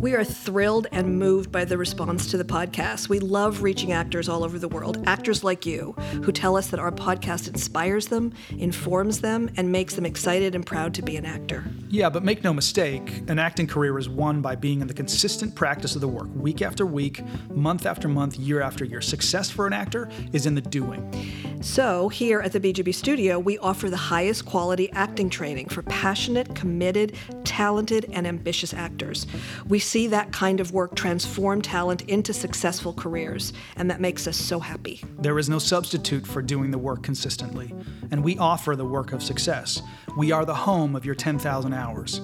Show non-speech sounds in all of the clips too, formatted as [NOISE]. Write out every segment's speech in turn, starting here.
We are thrilled and moved by the response to the podcast. We love reaching actors all over the world, actors like you, who tell us that our podcast inspires them, informs them, and makes them excited and proud to be an actor. Yeah, but make no mistake, an acting career is won by being in the consistent practice of the work, week after week, month after month, year after year. Success for an actor is in the doing. So, here at the BGB studio, we offer the highest quality acting training for passionate, committed, talented, and ambitious actors. We see that kind of work transform talent into successful careers, and that makes us so happy. There is no substitute for doing the work consistently, and we offer the work of success. We are the home of your 10,000 hours.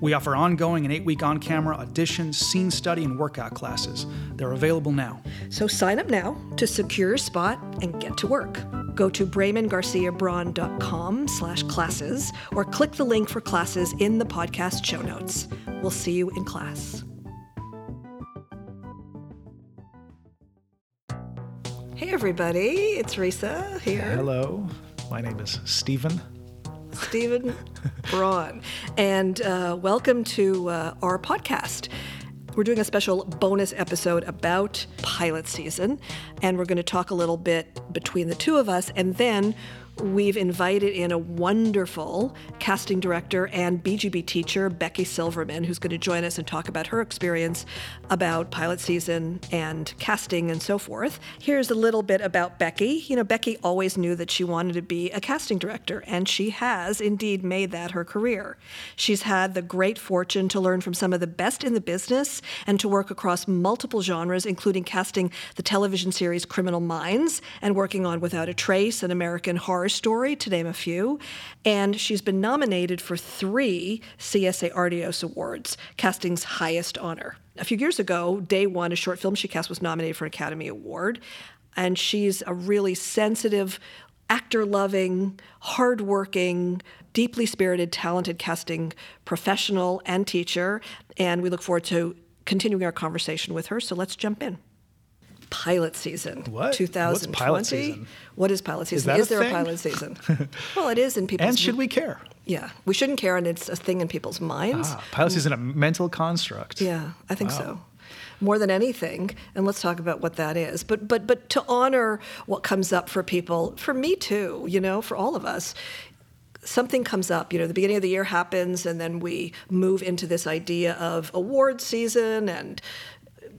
We offer ongoing and eight week on camera auditions, scene study, and workout classes. They're available now. So sign up now to secure your spot and get to work. Go to BramonGarciaBraun.com slash classes or click the link for classes in the podcast show notes. We'll see you in class. Hey everybody, it's Risa here. Hello, my name is Stephen. Stephen [LAUGHS] Braun. And uh, welcome to uh, our podcast. We're doing a special bonus episode about pilot season, and we're going to talk a little bit between the two of us, and then we've invited in a wonderful casting director and BGB teacher, Becky Silverman, who's going to join us and talk about her experience about pilot season and casting and so forth. Here's a little bit about Becky. You know, Becky always knew that she wanted to be a casting director, and she has indeed made that her career. She's had the great fortune to learn from some of the best in the business and to work across multiple genres, including casting the television series Criminal Minds and working on Without a Trace, and American horror story, to name a few. And she's been nominated for three CSA Artios Awards, casting's highest honor. A few years ago, Day One, a short film she cast, was nominated for an Academy Award. And she's a really sensitive, actor loving, hardworking, deeply spirited, talented casting professional and teacher. And we look forward to continuing our conversation with her. So let's jump in pilot season. What? 2020. What's pilot season? What is pilot season? that is a there thing? a pilot season? [LAUGHS] well, it is in people's minds. And should we care? Yeah, we shouldn't care, and it's a thing in people's minds. Ah, pilot season, a mental construct. Yeah, I think Wow. so. More than anything, and let's talk about what that is. But but but to honor what comes up for people, for me too, you know, for all of us, something comes up. You know, the beginning of the year happens, and then we move into this idea of award season and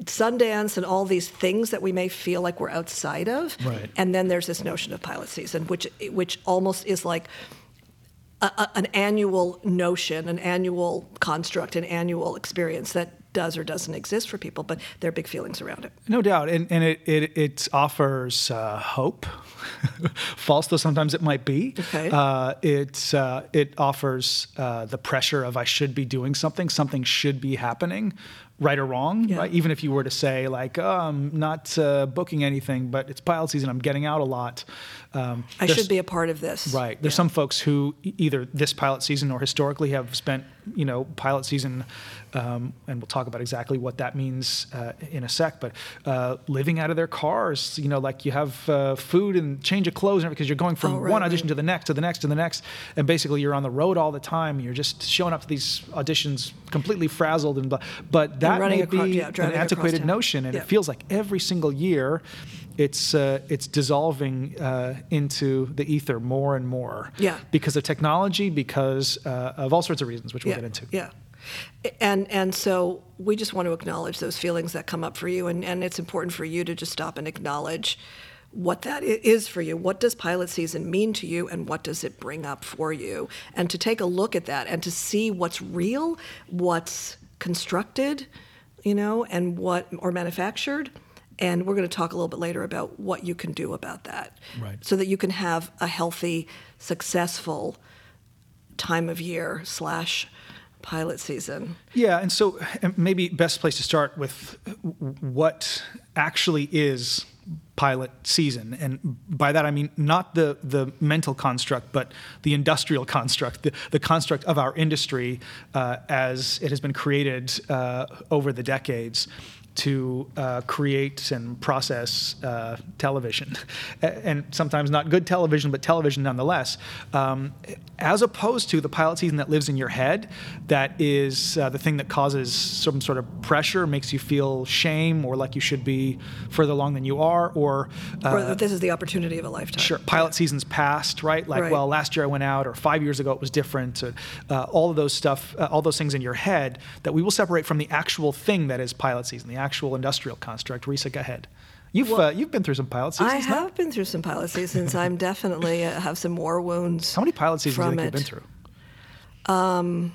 Sundance and all these things that we may feel like we're outside of. Right. And then there's this notion of pilot season, which which almost is like a, a- an annual notion, an annual construct, an annual experience that does or doesn't exist for people, but there are big feelings around it. No doubt, and, and it, it it offers uh, hope, [LAUGHS] false though sometimes it might be. Okay. Uh, it uh, it offers uh, the pressure of I should be doing something, something should be happening, right or wrong. Yeah. Right? Even if you were to say like, oh, I'm not uh, booking anything, but it's pilot season, I'm getting out a lot. Um, I should be a part of this. Right. There's Yeah. some folks who either this pilot season or historically have spent, you know, pilot season, um, and we'll talk about exactly what that means uh, in a sec. But uh, living out of their cars, you know, like you have uh, food and change of clothes, because you're going from Oh, right, one audition right. to the next, to the next, to the next, and basically you're on the road all the time. You're just showing up to these auditions completely frazzled and blah. But that may across- be yeah, an antiquated notion, and Yeah. it feels like every single year. It's uh, it's dissolving uh, into the ether more and more. Yeah. Because of technology, because uh, of all sorts of reasons, which we'll yeah. get into. Yeah. And and so we just want to acknowledge those feelings that come up for you, and, and it's important for you to just stop and acknowledge what that is for you. What does pilot season mean to you, and what does it bring up for you? And to take a look at that and to see what's real, what's constructed, you know, and what or manufactured. And we're going to talk a little bit later about what you can do about that, Right. so that you can have a healthy, successful time of year slash pilot season. Yeah, and so maybe best place to start with what actually is pilot season, and by that I mean not the the mental construct, but the industrial construct, the, the construct of our industry uh, as it has been created uh, over the decades. To uh, create and process uh, television, [LAUGHS] and sometimes not good television, but television nonetheless, um, as opposed to the pilot season that lives in your head, that is uh, the thing that causes some sort of pressure, makes you feel shame or like you should be further along than you are, or, uh, or this is the opportunity of a lifetime. Sure, pilot seasons past, right? Like, Right. well, last year I went out, or five years ago it was different. Or, uh, all of those stuff, uh, all those things in your head that we will separate from the actual thing that is pilot season, the actual industrial construct. Risa, go ahead. You've uh, you've been through some pilot seasons. I have been through some pilot seasons. I'm [LAUGHS] definitely uh, have some war wounds. How many pilot seasons do you you've been through? Um,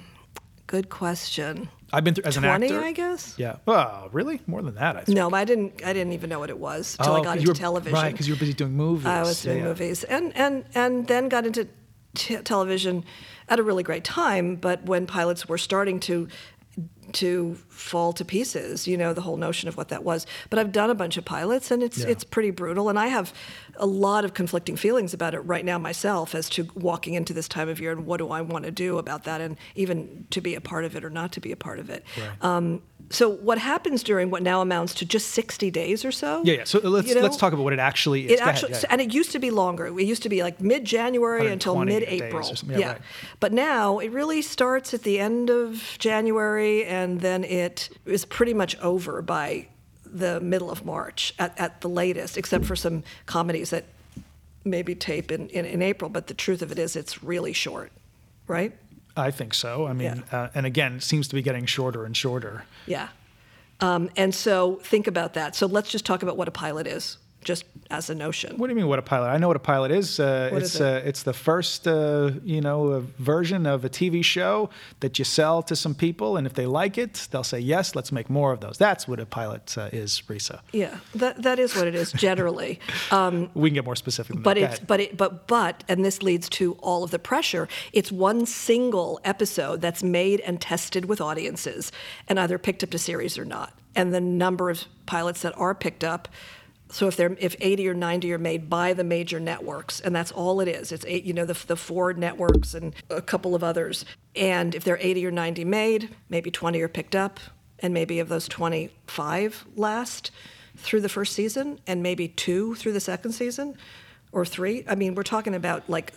Good question. I've been through as an 20, actor. I guess. Yeah. Oh, really? More than that, I think. No, I didn't. I didn't even know what it was until I got into were, television. Right, because you were busy doing movies. I was Yeah, doing yeah. movies, and and and then got into t- television at a really great time. But when pilots were starting to to fall to pieces, you know, the whole notion of what that was. But I've done a bunch of pilots, and it's Yeah. it's pretty brutal. And I have a lot of conflicting feelings about it right now myself, as to walking into this time of year and what do I want to do about that, and even to be a part of it or not to be a part of it. Right. Um, so what happens during what now amounts to just 60 days or so? Yeah, yeah. So let's you know, let's talk about what it actually is. It Go ahead, actually, yeah, yeah. and it used to be longer. It used to be like mid-January until mid-April. something. Yeah, right. but now it really starts at the end of January, and then it is pretty much over by the middle of March at, at the latest, except for some comedies that maybe tape in, in, in April. But the truth of it is, it's really short, right? I think so. I mean, uh, and again, it seems to be getting shorter and shorter. Yeah. Um, and so think about that. So let's just talk about what a pilot is, just as a notion. What do you mean? What a pilot? I know what a pilot is. Uh, What it's is it? Uh, it's the first, uh, you know, version of a TV show that you sell to some people, and if they like it, they'll say yes. Let's make more of those. That's what a pilot uh, is, Risa. Yeah, that, that is what it is generally. [LAUGHS] Um, We can get more specific. Than but that. It's but it but but and this leads to all of the pressure it's one single episode that's made and tested with audiences and either picked up to series or not and the number of pilots that are picked up so if they're if 80 or 90 are made by the major networks and that's all it is it's eight you know the, the four networks and a couple of others. And if they're 80 or 90 made maybe 20 are picked up and maybe of those 25 last through the first season and maybe two through the second season or three. I mean, we're talking about like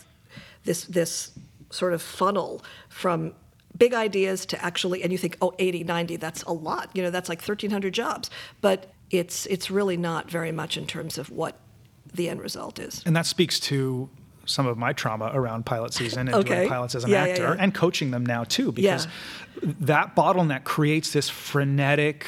this this sort of funnel from big ideas to actually and you think oh 80 90 that's a lot. You know that's like 1300 jobs. But it's it's really not very much in terms of what the end result is And that speaks to some of my trauma around pilot season and Okay. doing pilots as an Yeah, yeah, actor yeah. and coaching them now too, because that bottleneck creates this frenetic,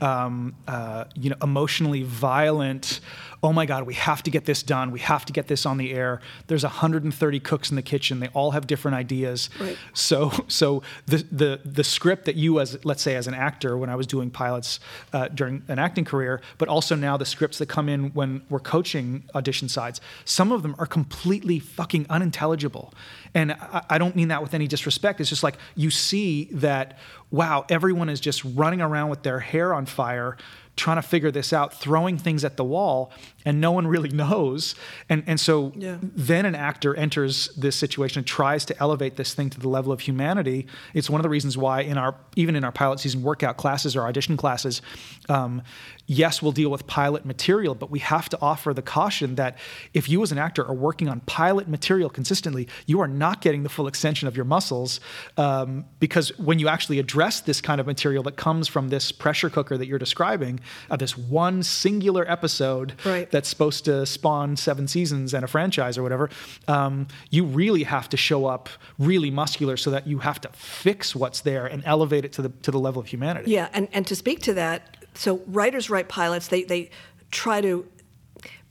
um, uh, you know, emotionally violent. Oh my God, we have to get this done. We have to get this on the air. There's 130 cooks in the kitchen. They all have different ideas. Right. So, so the, the the script that you, as let's say, as an actor, when I was doing pilots uh, during an acting career, but also now the scripts that come in when we're coaching audition sides, some of them are completely fucking unintelligible, and I, I don't mean that with any disrespect. It's just like you see that, wow, everyone is just running around with their hair on fire. Trying to figure this out, throwing things at the wall, and no one really [LAUGHS] knows. And and so Yeah. then an actor enters this situation and tries to elevate this thing to the level of humanity. It's one of the reasons why in our even in our pilot season workout classes or audition classes, um, yes, we'll deal with pilot material, but we have to offer the caution that if you as an actor are working on pilot material consistently, you are not getting the full extension of your muscles um, because when you actually address this kind of material that comes from this pressure cooker that you're describing, of this one singular episode Right. that's supposed to spawn seven seasons and a franchise or whatever, um, you really have to show up really muscular so that you have to fix what's there and elevate it to the to the level of humanity. Yeah, and, and to speak to that, so writers write pilots, they, they try to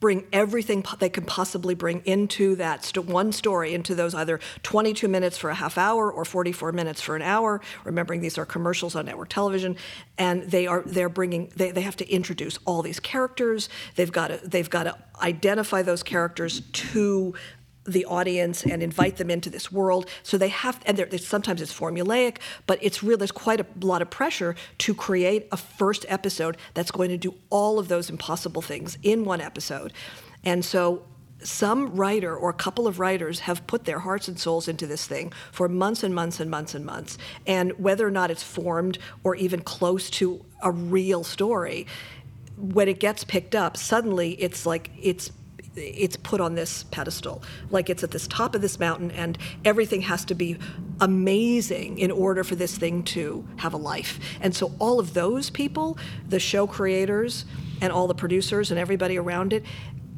bring everything they can possibly bring into that st- one story, into those either 22 minutes for a half hour or 44 minutes for an hour. Remembering these are commercials on network television, and they are they're bringing they, they have to introduce all these characters. They've got to they've got to identify those characters to the audience and invite them into this world. So they have, and they're, sometimes it's formulaic, but it's real. There's quite a lot of pressure to create a first episode that's going to do all of those impossible things in one episode. And so some writer or a couple of writers have put their hearts and souls into this thing for months and months and months and months. And whether or not it's formed or even close to a real story, when it gets picked up, suddenly it's like it's it's put on this pedestal. Like it's at this top of this mountain and everything has to be amazing in order for this thing to have a life. And so all of those people the show creators and all the producers and everybody around it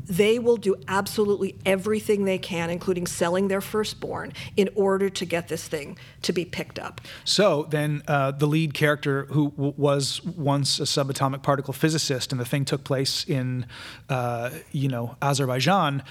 they will do absolutely everything they can, including selling their firstborn, in order to get this thing to be picked up. So then, uh, the lead character, who w- was once a subatomic particle physicist, and the thing took place in, uh, you know, Azerbaijan,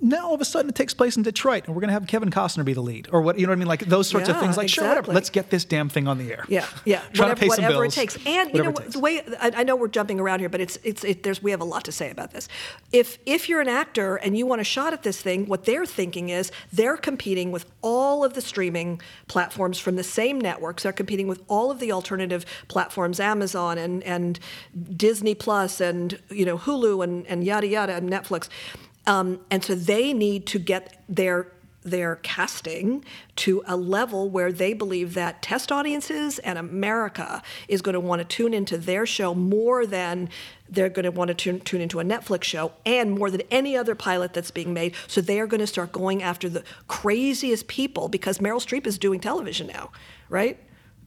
now all of a sudden it takes place in Detroit, and we're going to have Kevin Costner be the lead, or what you know what I mean, like those sorts yeah, of things. Like, exactly. sure, whatever. Let's get this damn thing on the air. Yeah, yeah. [LAUGHS] Whatever, to pay some whatever bills, it takes. And you know the way I, I know we're jumping around here, but it's it's it, there's we have a lot to say about this. If if you're an actor and you want a shot at this thing, what they're thinking is they're competing with all of the streaming platforms from the same networks. They're competing with all of the alternative platforms, Amazon and and Disney Plus and you know Hulu and and yada yada and Netflix. Um, and so they need to get their their casting to a level where they believe that test audiences and America is going to want to tune into their show more than they're going to want to tune, tune into a Netflix show and more than any other pilot that's being made. So they are going to start going after the craziest people because Meryl Streep is doing television now, right?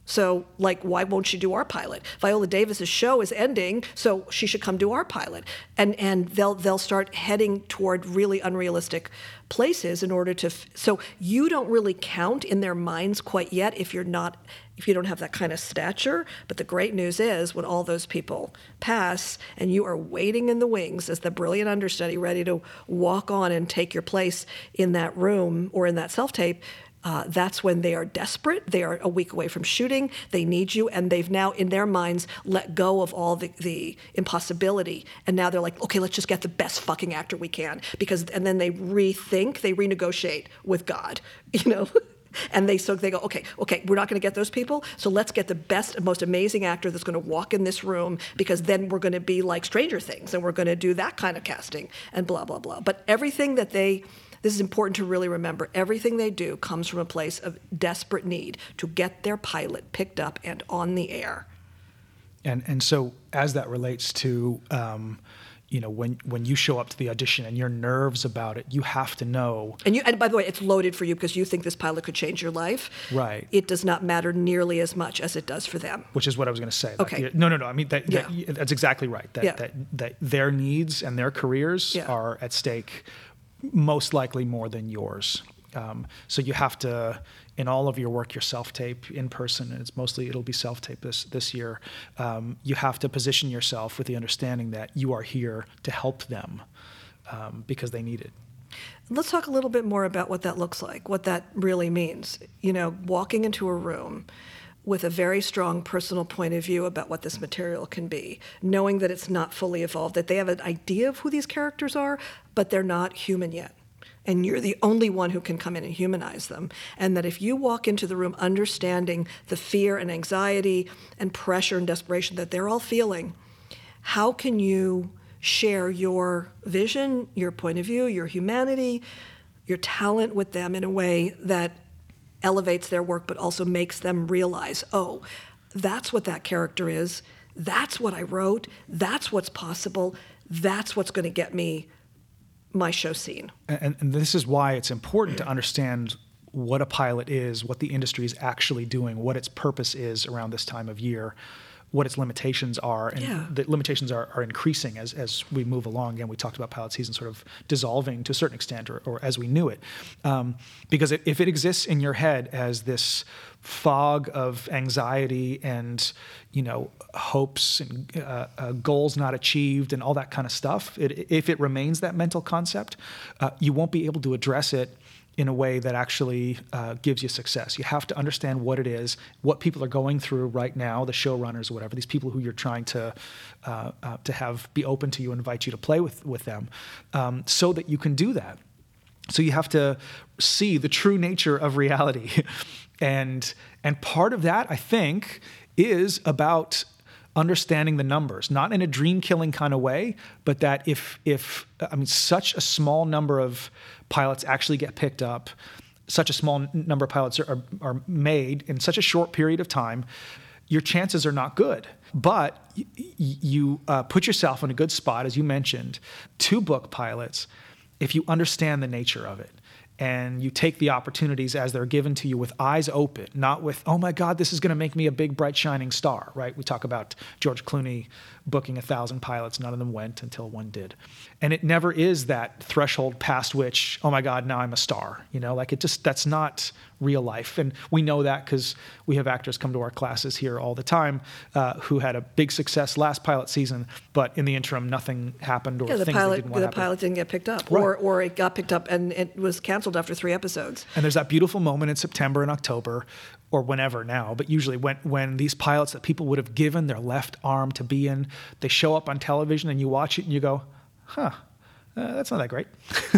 So, like, why won't she do our pilot? Viola Davis's show is ending, so she should come do our pilot. And and they'll they'll start heading toward really unrealistic places in order to. F- so you don't really count in their minds quite yet if you're not if you don't have that kind of stature. But the great news is when all those people pass and you are waiting in the wings as the brilliant understudy ready to walk on and take your place in that room or in that self tape uh, that's when they are desperate. They are a week away from shooting. They need you, and they've now, in their minds, let go of all the, the impossibility. And now they're like, okay, let's just get the best fucking actor we can. Because, and then they rethink, they renegotiate with God, [LAUGHS] you know. and they so they go okay okay we're not going to get those people so let's get the best most amazing actor that's going to walk in this room because then we're going to be like stranger things and we're going to do that kind of casting and blah blah blah but everything that they this is important to really remember. Everything they do comes from a place of desperate need to get their pilot picked up and on the air. And and so as that relates to um, you know when when you show up to the audition and your nerves about it, you have to know. And you and by the way, it's loaded for you because you think this pilot could change your life. Right. It does not matter nearly as much as it does for them. Which is what I was going to say. Okay. Like, no, no, no. I mean that, Yeah. that that's exactly right. That, Yeah. that that their needs and their careers Yeah. are at stake, most likely more than yours. Um, so you have to, in all of your work, your self-tape in person, and it's mostly it'll be self-tape this this year. Um, you have to position yourself with the understanding that you are here to help them um, because they need it. Let's talk a little bit more about what that looks like, what that really means. You know, walking into a room with a very strong personal point of view about what this material can be, knowing that it's not fully evolved, that they have an idea of who these characters are, but they're not human yet. And you're the only one who can come in and humanize them. And that if you walk into the room understanding the fear and anxiety and pressure and desperation that they're all feeling, how can you share your vision, your point of view, your humanity, your talent with them in a way that elevates their work but also makes them realize, oh, that's what that character is. That's what I wrote. That's what's possible. That's what's going to get me my show scene. and, and this is why it's important to understand what a pilot is, what the industry is actually doing, what its purpose is around this time of year, what its limitations are, and Yeah. the limitations are, are increasing as, as we move along. Again, we talked about pilot season sort of dissolving to a certain extent, or, or as we knew it, um, because it, if it exists in your head as this fog of anxiety and you know hopes and uh, uh, goals not achieved and all that kind of stuff, it, if it remains that mental concept, uh, you won't be able to address it in a way that actually uh, gives you success. You have to understand what it is, what people are going through right now, the showrunners or whatever, these people who you're trying to uh, uh, to have be open to you, invite you to play with with them, um, so that you can do that. So you have to see the true nature of reality, [LAUGHS] and and part of that I think is about understanding the numbers, not in a dream killing kind of way, but that if if I mean such a small number of pilots actually get picked up, such a small number of pilots are, are, are made in such a short period of time, your chances are not good. But y- you uh, put yourself in a good spot, as you mentioned, to book pilots if you understand the nature of it and you take the opportunities as they're given to you with eyes open, not with, oh my God, this is going to make me a big, bright, shining star, right? We talk about George Clooney booking a thousand pilots, none of them went until one did. And it never is that threshold past which, oh my God, now I'm a star, you know, like it just, that's not real life. And we know that because we have actors come to our classes here all the time uh, who had a big success last pilot season, but in the interim, nothing happened or Yeah, the things pilot didn't the happen. pilot didn't get picked up, Right. or or it got picked up and it was canceled after three episodes. And there's that beautiful moment in September and October, or whenever now, but usually when when these pilots that people would have given their left arm to be in, they show up on television and you watch it and you go, huh, uh, that's not that great.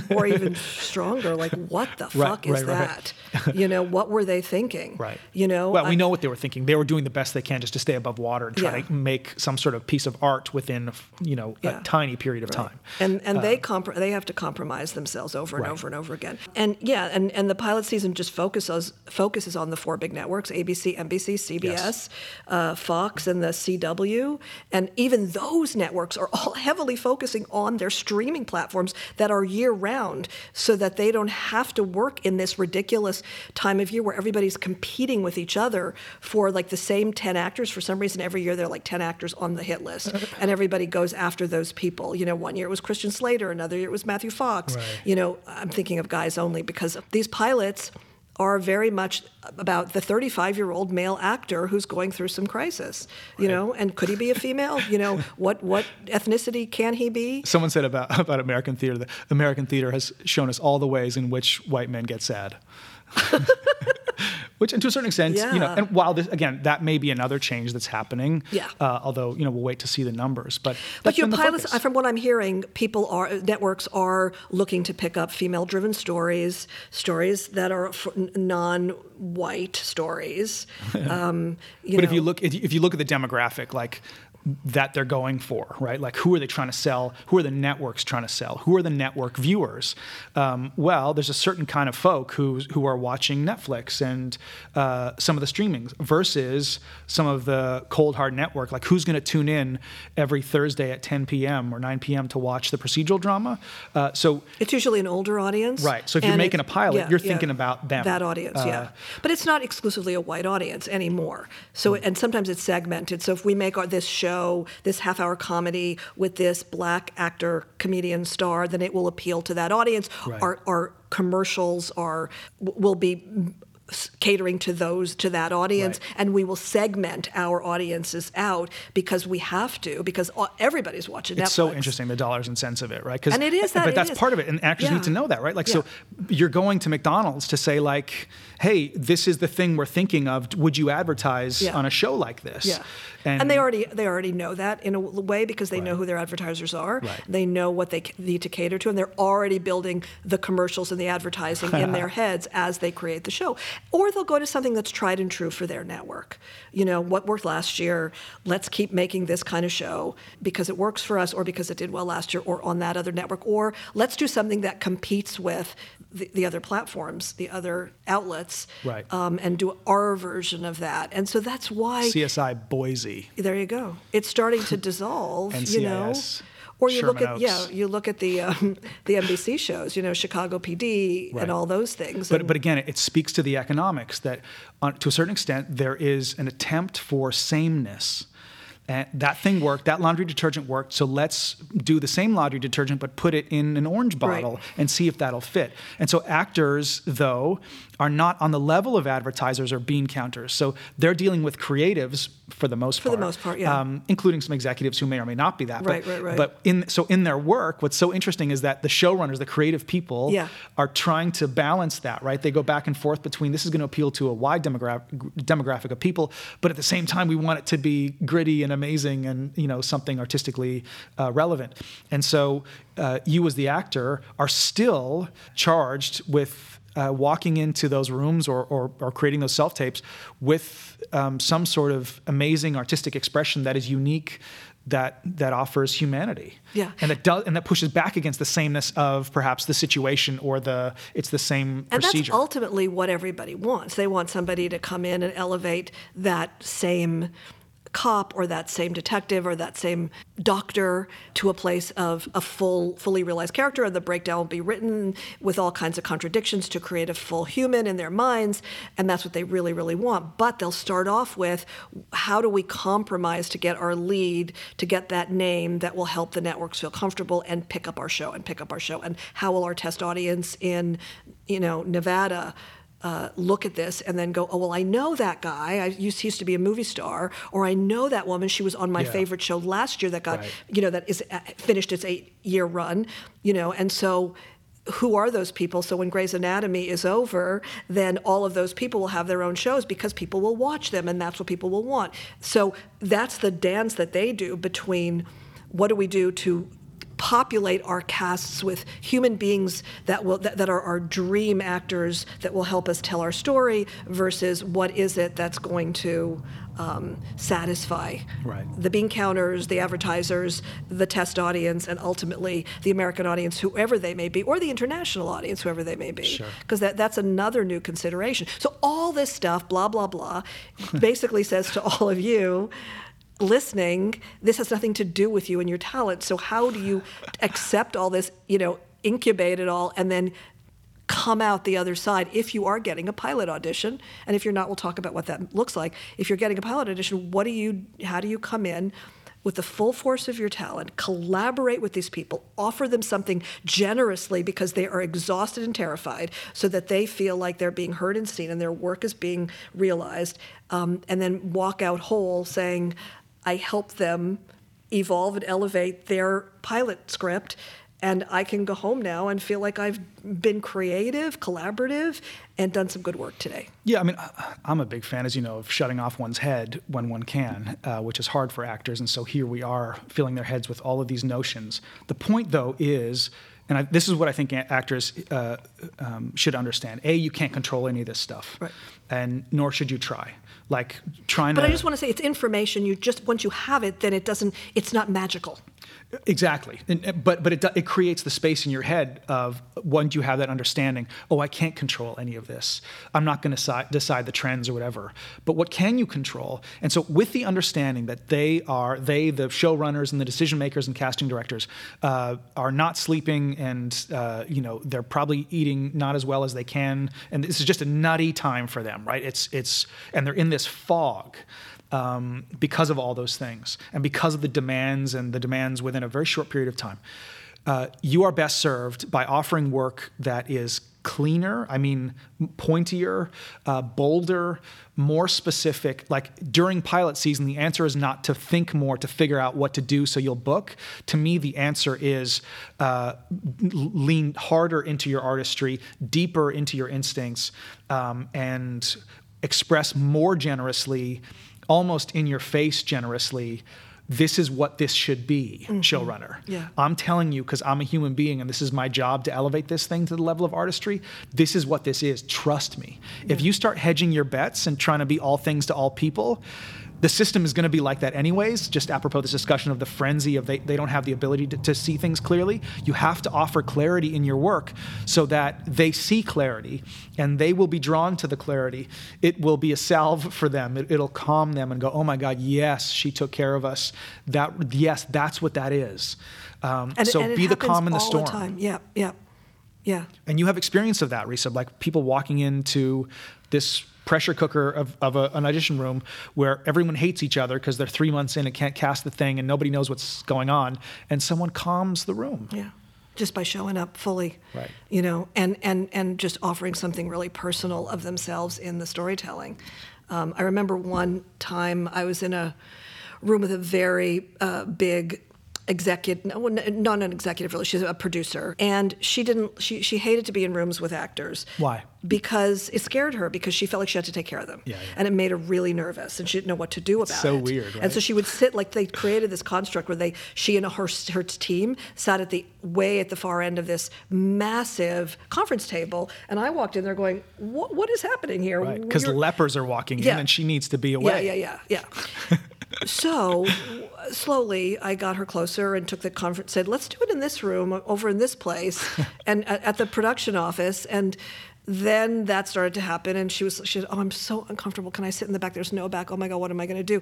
Or even stronger. Like, what the Right, fuck is right, right. that? you know, what were they thinking? Right. You know, Well, we I- know what they were thinking. They were doing the best they can just to stay above water and try Yeah. to make some sort of piece of art within, you know, Yeah. a tiny period of time. And and they compr- they have to compromise themselves over and Uh, over and over again. And yeah, and, and the pilot season just focuses focuses on the four big networks: ABC, NBC, CBS, uh, Fox, and the CW. And even those networks are all [LAUGHS] heavily focusing on their streaming platforms that are year round, so that they don't have to work in this ridiculous time of year where everybody's competing with each other for like the same ten actors. For some reason, every year there are like ten actors on the hit list, [LAUGHS] and everybody goes after those people. You know, one year it was Christian Slater, another year it was Matthew Fox. Right. You know, I'm thinking of guys only because these pilots are very much about the 35 year old male actor who's going through some crisis you know? And could he be a female? You know [LAUGHS] what what ethnicity can he be? Someone said about, [LAUGHS] about American theater that American theater has shown us all the ways in which white men get sad. [LAUGHS] Which, and to a certain extent, you know, and while this, again, that may be another change that's happening. Yeah. Uh, although, you know, we'll wait to see the numbers. But But your pilots, focus. from what I'm hearing, people are networks are looking to pick up female-driven stories, stories that are non-white stories. [LAUGHS] Um, you but know, if you look if you look at the demographic like that they're going for right like who are they trying to sell who are the networks trying to sell who are the network viewers um, well there's a certain kind of folk who who are watching netflix and uh, some of the streamings versus some of the cold hard network like who's going to tune in every thursday at 10 p.m or 9 p.m to watch the procedural drama uh, so It's usually an older audience. Right. So if you're making a pilot, you're thinking about them. That audience, yeah. Uh, But it's not exclusively a white audience anymore. So Hmm. and sometimes it's segmented. So if we make our, this show, this half-hour comedy with this black actor, comedian star, then it will appeal to that audience. Right. Our, our commercials are will be catering to those to that audience Right. and we will segment our audiences out because we have to because everybody's watching It's Netflix. so interesting the dollars and cents of it, right? And it is that- but that's is. part of it, and actors Yeah. need to know that, right? Like, so you're going to McDonald's to say, like, "Hey, this is the thing we're thinking of. Would you advertise Yeah. on a show like this?" Yeah. And, they already they already know that in a way because they know who their advertisers are. Right. They know what they need to cater to, and they're already building the commercials and the advertising in their [LAUGHS] heads as they create the show. Or they'll go to something that's tried and true for their network. You know, what worked last year? Let's keep making this kind of show because it works for us, or because it did well last year, or on that other network. Or let's do something that competes with the, the other platforms, the other outlets, Right. um, and do our version of that. And so that's why. CSI Boise. There you go. It's starting to dissolve, [LAUGHS] you know. Or you look Sherman at yeah, you look at the um, the NBC shows, you know, Chicago PD Right. and all those things. But, and- but again, it speaks to the economics that, on, to a certain extent, there is an attempt for sameness. And that thing worked, that laundry detergent worked, so let's do the same laundry detergent but put it in an orange Right. bottle and see if that'll fit. And so actors, though, are not on the level of advertisers or bean counters. So they're dealing with creatives for the most For part. the most part, yeah. Um, including some executives who may or may not be that. Right, but, right, right. But in so in their work, what's so interesting is that the showrunners, the creative people, Yeah. are trying to balance that, right? They go back and forth between this is going to appeal to a wide demographic demographic of people, but at the same time, we want it to be gritty and amazing and you know something artistically uh, relevant. And so, uh, you as the actor are still charged with uh, walking into those rooms or, or, or creating those self tapes with um, some sort of amazing artistic expression that is unique that that offers humanity. Yeah. And that does and that pushes back against the sameness of perhaps the situation or the it's the same And procedure. that's ultimately what everybody wants. They want somebody to come in and elevate that same cop or that same detective or that same doctor to a place of a full fully realized character and the breakdown will be written with all kinds of contradictions to create a full human in their minds and that's what they really really want. But they'll start off with how do we compromise to get our lead to get that name that will help the networks feel comfortable and pick up our show and pick up our show? And how will our test audience in you know Nevada uh, look at this and then go, oh, well, I know that guy. I used, he used to be a movie star, or I know that woman. She was on my Yeah. favorite show last year that got, Right. you know, that is uh, finished its eight year run, you know, and so. Who are those people? So when Grey's Anatomy is over, then all of those people will have their own shows because people will watch them, and that's what people will want. So that's the dance that they do between what do we do to populate our casts with human beings that will that, that are our dream actors that will help us tell our story versus what is it that's going to um, satisfy Right. the bean counters, the advertisers, the test audience, and ultimately the American audience, whoever they may be, or the international audience, whoever they may be. Sure. Because that, that's another new consideration. So all this stuff, blah, blah, blah, basically says to all of you, listening, this has nothing to do with you and your talent. So how do you accept all this, you know, incubate it all, and then come out the other side if you are getting a pilot audition and if you're not we'll talk about what that looks like if you're getting a pilot audition what do you how do you come in with the full force of your talent collaborate with these people offer them something generously because they are exhausted and terrified so that they feel like they're being heard and seen and their work is being realized um, and then walk out whole saying i help them evolve and elevate their pilot script and I can go home now and feel like I've been creative, collaborative, and done some good work today. Yeah, I mean, I'm a big fan, as you know, of shutting off one's head when one can, uh, which is hard for actors. And so here we are filling their heads with all of these notions. The point, though, is, and I, this is what I think actors uh, um, should understand: a, you can't control any of this stuff, Right. and nor should you try. Like trying But to. I just want to say it's information. You just once you have it, then it doesn't. It's not magical. Exactly, and, uh, but but it it creates the space in your head of once you have that understanding. Oh, I can't control any of this. I'm not going to si- decide the trends or whatever. But what can you control? And so, with the understanding that they are they the showrunners and the decision makers and casting directors uh, are not sleeping, and uh, you know they're probably eating not as well as they can, and this is just a nutty time for them, right? It's it's and they're in this fog um, because of all those things and because of the demands and the demands within a very short period of time. Uh, you are best served by offering work that is cleaner, I mean, pointier, uh, bolder, more specific. Like during pilot season, the answer is not to think more to figure out what to do so you'll book. To me, the answer is uh, lean harder into your artistry, deeper into your instincts, um, and express more generously, almost in your face generously. This is what this should be, mm-hmm. showrunner. Yeah. I'm telling you because I'm a human being and this is my job to elevate this thing to the level of artistry. This is what this is. Trust me. If you start hedging your bets and trying to be all things to all people, the system is going to be like that anyways. Just apropos this discussion of the frenzy of they, they don't have the ability to, to see things clearly. You have to offer clarity in your work so that they see clarity and they will be drawn to the clarity. It will be a salve for them. It, it'll calm them and go, oh my God, yes, she took care of us. That yes, that's what that is. Um, And, so and be the calm in the all storm. the time. Yeah, yeah, yeah. And you have experience of that, Risa, like people walking into this pressure cooker of, of a, an audition room where everyone hates each other because they're three months in and can't cast the thing and nobody knows what's going on, and someone calms the room. Yeah, just by showing up fully, Right. You know, and and and just offering something really personal of themselves in the storytelling. Um, I remember one time I was in a room with a very uh, big executive, no, not an executive really. She's a producer, and she didn't. She she hated to be in rooms with actors. Why? Because it scared her because she felt like she had to take care of them, Yeah, yeah. and it made her really nervous, and she didn't know what to do about so it. So weird, And so she would sit like they created this construct where they she and her her team sat at the way at the far end of this massive conference table, and I walked in there going, "What what is happening here?" Because You're- lepers are walking Yeah. in and she needs to be away. yeah, yeah, yeah, yeah. [LAUGHS] so slowly, I got her closer and took the conference. Said, "Let's do it in this room, over in this place, [LAUGHS] and at, at the production office." And then that started to happen, and she was, she said, "Oh, I'm so uncomfortable. Can I sit in the back? There's no back. Oh my God, what am I going to do?"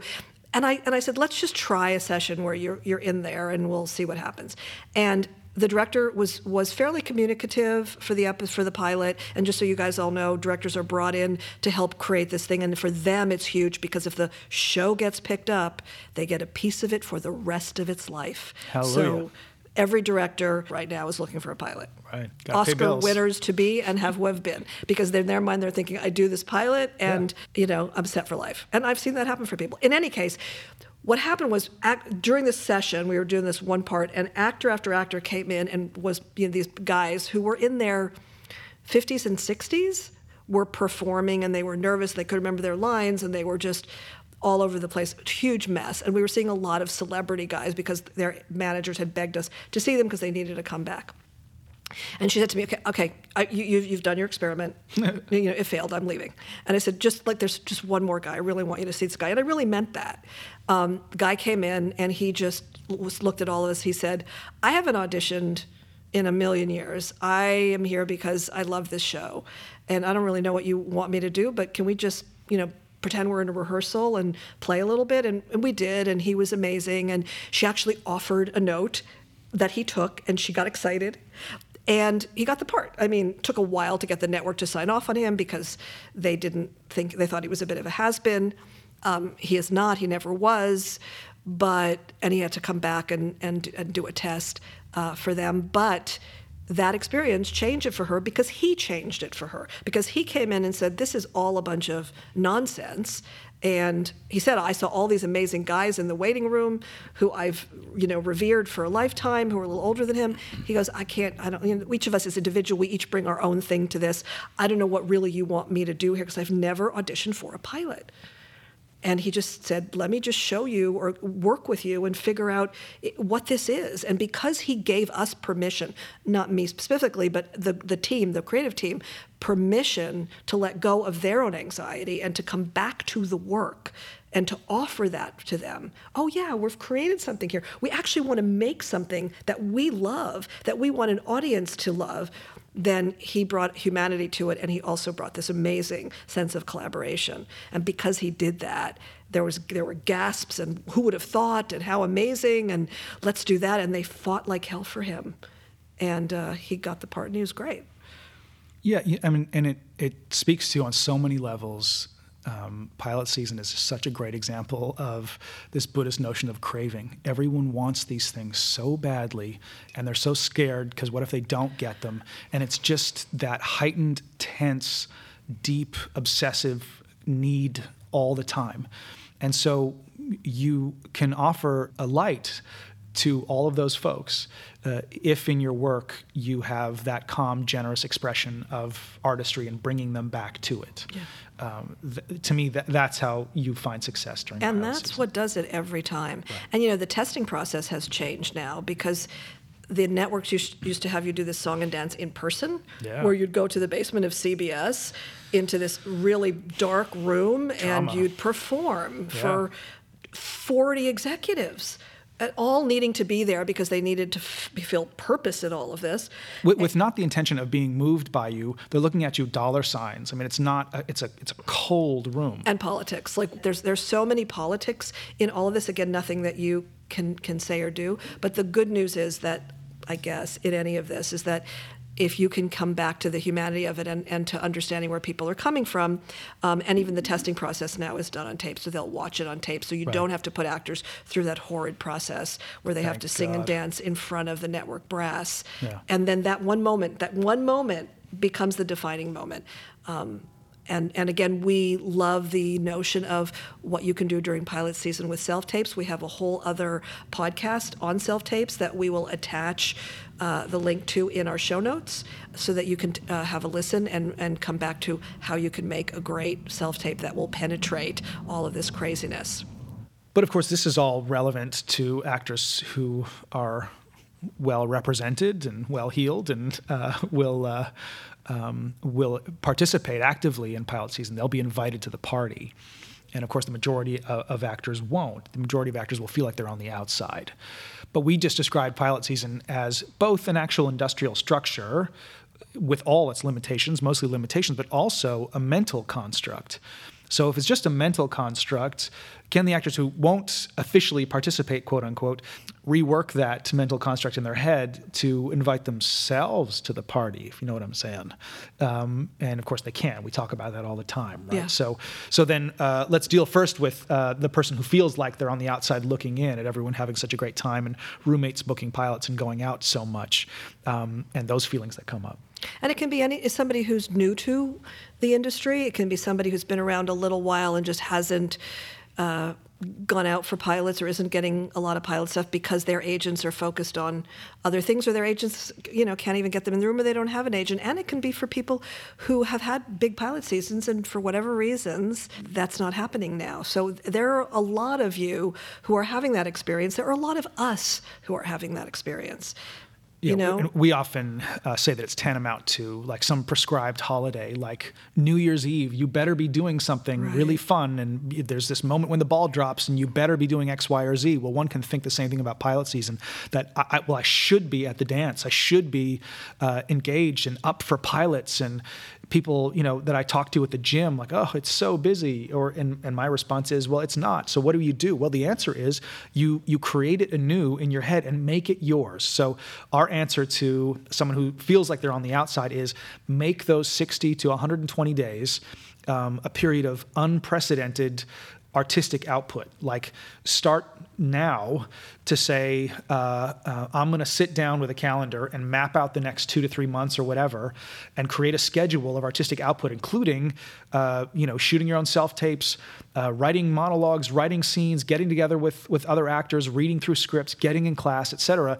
And I and I said, "Let's just try a session where you're you're in there, and we'll see what happens." And the director was was fairly communicative for the epi- for the pilot. And just so you guys all know directors are brought in to help create this thing. And for them it's huge because if the show gets picked up they get a piece of it for the rest of its life. Hallelujah. so every director right now is looking for a pilot. Right. Gotta Oscar winners to be and have who have been. Because in their mind they're thinking I do this pilot and you know I'm set for life. And I've seen that happen for people. In any case what happened was act, during this session we were doing this one part and actor after actor came in and was you know these guys who were in their 50s and 60s were performing and they were nervous they couldn't remember their lines and they were just all over the place huge mess. And we were seeing a lot of celebrity guys because their managers had begged us to see them because they needed to come back and she said to me, "Okay, okay, I, you, you've, you've done your experiment. [LAUGHS] you know, it failed. I'm leaving." And I said, "Just like there's just one more guy. I really want you to see this guy." And I really meant that. Um, guy came in and he just was, looked at all of us. He said, "I haven't auditioned in a million years. I am here because I love this show, and I don't really know what you want me to do, but can we just, you know?" pretend we're in a rehearsal and play a little bit and, and we did and he was amazing and she actually offered a note that he took and she got excited and he got the part. I mean, took a while to get the network to sign off on him because they didn't think they thought he was a bit of a has-been. Um, he is not. He never was. But and he had to come back and and, and do a test uh, for them. But that experience changed it for her because he changed it for her because he came in and said, "This is all a bunch of nonsense." And he said, I saw all these amazing guys in the waiting room who I've, you know, revered for a lifetime, who are a little older than him. He goes, I can't, I don't, you know, each of us is individual. We each bring our own thing to this. I don't know what really you want me to do here because I've never auditioned for a pilot. And he just said, let me just show you or work with you and figure out what this is. And because he gave us permission, not me specifically, but the, the team, the creative team, permission to let go of their own anxiety and to come back to the work and to offer that to them. Oh, yeah, we've created something here. We actually want to make something that we love, that we want an audience to love then he brought humanity to it and he also brought this amazing sense of collaboration. And because he did that there was there were gasps and who would have thought and how amazing and let's do that. And they fought like hell for him. And uh, he got the part and he was great. Yeah, I mean, and it it speaks to on so many levels. Um, pilot season is such a great example of this Buddhist notion of craving. Everyone wants these things so badly, and they're so scared because what if they don't get them? And it's just that heightened, tense, deep, obsessive need all the time. And so you can offer a light to all of those folks uh, if in your work you have that calm, generous expression of artistry and bringing them back to it. Um, th- to me, that, that's how you find success during and that's season. what does it every time. And you know the testing process has changed now because the networks used, to have you do this song and dance in person Yeah. where you'd go to the basement of cbs into this really dark room and you'd perform for 40 executives all needing to be there because they needed to f- feel purpose in all of this with, with not the intention of being moved by you. They're looking at you dollar signs. I mean, it's not. A, it's a it's a cold room. and politics. Like there's there's so many politics in all of this. Again, nothing that you can can say or do. But the good news is that I guess in any of this is that if you can come back to the humanity of it and, and to understanding where people are coming from, um, and even the testing process now is done on tape, so they'll watch it on tape, so you Right. don't have to put actors through that horrid process where they have to sing and dance in front of the network brass, Yeah. and then that one moment, that one moment becomes the defining moment. Um, and, and again, we love the notion of what you can do during pilot season with self tapes. We have a whole other podcast on self tapes that we will attach uh, the link to in our show notes so that you can uh, have a listen and, and come back to how you can make a great self tape that will penetrate all of this craziness. But of course, this is all relevant to actors who are well represented and well heeled and uh, will uh, um, will participate actively in pilot season. They'll be invited to the party. And of course, the majority of, of, actors won't. The majority of actors will feel like they're on the outside. But we just described pilot season as both an actual industrial structure with all its limitations, mostly limitations, but also a mental construct. So if it's just a mental construct, can the actors who won't officially participate, quote unquote, rework that mental construct in their head to invite themselves to the party, if you know what I'm saying? Um, and of course they can. We talk about that all the time, right? Yeah. So, so then uh, let's deal first with uh, the person who feels like they're on the outside looking in at everyone having such a great time and roommates booking pilots and going out so much, um, and those feelings that come up. And it can be any somebody who's new to the industry. It can be somebody who's been around a little while and just hasn't uh, gone out for pilots or isn't getting a lot of pilot stuff because their agents are focused on other things or their agents you know can't even get them in the room or they don't have an agent. And it can be for people who have had big pilot seasons and for whatever reasons that's not happening now. So there are a lot of you who are having that experience. There are a lot of us who are having that experience you know, we, we often uh, say that it's tantamount to like some prescribed holiday, like New Year's Eve. You better be doing something right. really fun, and there's this moment when the ball drops, and you better be doing X, Y, or Z. Well, one can think the same thing about pilot season. That I, I well, I should be at the dance. I should be uh, engaged and up for pilots, and people you know that I talk to at the gym like oh it's so busy or and, and my response is well it's not so what do you do well the answer is you you create it anew in your head and make it yours so our answer to someone who feels like they're on the outside is make those 60 to 120 days um, a period of unprecedented artistic output. Like start now to say, uh, uh, I'm going to sit down with a calendar and map out the next two to three months or whatever, and create a schedule of artistic output, including, uh, you know, shooting your own self tapes, uh, writing monologues, writing scenes, getting together with with other actors, reading through scripts, getting in class, etc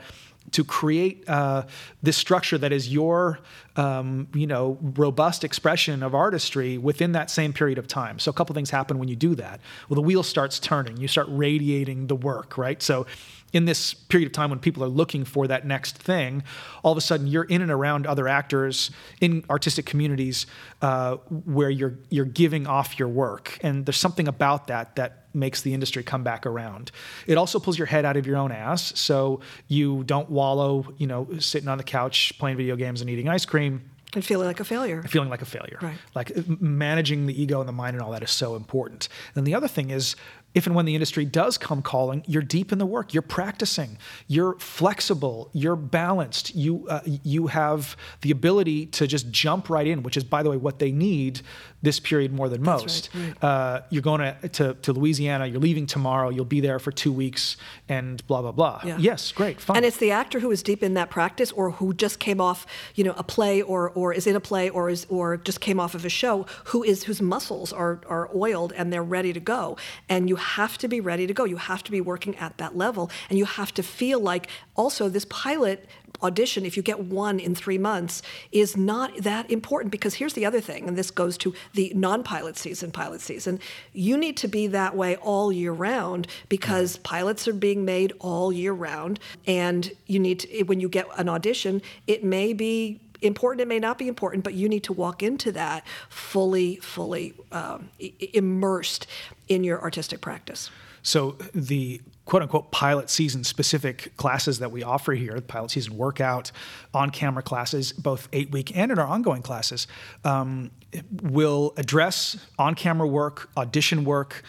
to create uh, this structure that is your um, you know robust expression of artistry within that same period of time. So a couple things happen when you do that. Well the wheel starts turning. You start radiating the work right? So in this period of time when people are looking for that next thing, all of a sudden you're in and around other actors in artistic communities uh, where you're you're giving off your work, and there's something about that that makes the industry come back around. It also pulls your head out of your own ass, so you don't wallow, you know, sitting on the couch playing video games and eating ice cream. And feeling like a failure. Feeling like a failure. Right. Like managing the ego and the mind and all that is so important. And the other thing is if and when the industry does come calling, you're deep in the work. You're practicing. You're flexible. You're balanced. You uh, you have the ability to just jump right in, which is, by the way, what they need this period more than most. Right, right. Uh, you're going to, to, to Louisiana. You're leaving tomorrow. You'll be there for two weeks, and blah blah blah. Yeah. Yes, great, fine. And it's the actor who is deep in that practice, or who just came off, you know, a play, or or is in a play, or is or just came off of a show, who is whose muscles are are oiled and they're ready to go, and you have to be ready to go. You have to be working at that level, and you have to feel like also this pilot audition, if you get one in three months, is not that important because here's the other thing, and this goes to the non pilot season, pilot season. You need to be that way all year round because pilots are being made all year round. And you need to, when you get an audition, it may be important, it may not be important, but you need to walk into that fully, fully um, immersed in your artistic practice. So the quote unquote pilot season specific classes that we offer here, the pilot season workout, on camera classes, both eight week and in our ongoing classes, um, will address on camera work, audition work,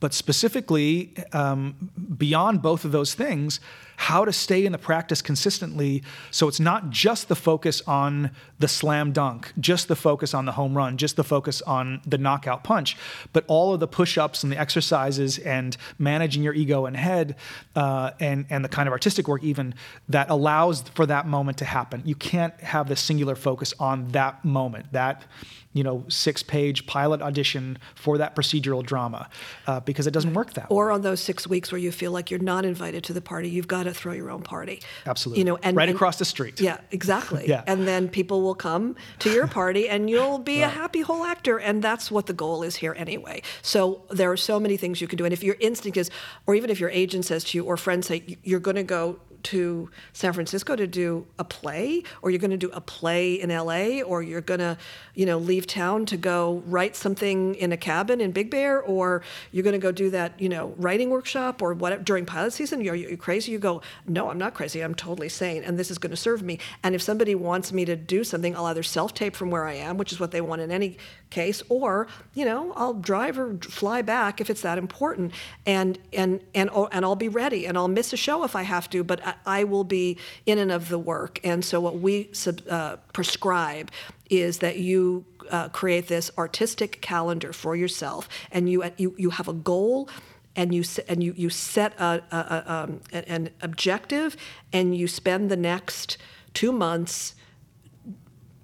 but specifically um, beyond both of those things, how to stay in the practice consistently so it's not just the focus on the slam dunk, just the focus on the home run, just the focus on the knockout punch, but all of the push ups and the exercises and managing your ego and head uh, and, and the kind of artistic work, even that allows for that moment to happen. You can't have the singular focus on that moment. That you know six page pilot audition for that procedural drama uh, because it doesn't work that way. Or on those six weeks where you feel like you're not invited to the party, you've got to throw your own party. Absolutely. You know, and right and- across the street. Yeah, exactly. [LAUGHS] Yeah. And then people will come to your party and you'll be a happy whole actor. And that's what the goal is here anyway. So there are so many things you can do. And if your instinct is, or even if your agent says to you or friends say, you're going to go to San Francisco to do a play, or you're going to do a play in LA, or you're going to, you know, leave town to go write something in a cabin in Big Bear, or you're going to go do that, you know, writing workshop or whatever during pilot season. You're, you crazy? You go, no, I'm not crazy. I'm totally sane, and this is going to serve me. And if somebody wants me to do something, I'll either self-tape from where I am, which is what they want in any case, or you know, I'll drive or fly back if it's that important, and and and and I'll be ready, and I'll miss a show if I have to, but I, I will be in and of the work. And so what we uh, prescribe is that you uh, create this artistic calendar for yourself, and you you you have a goal. And you and you you set a, a, a, um, an objective, and you spend the next two months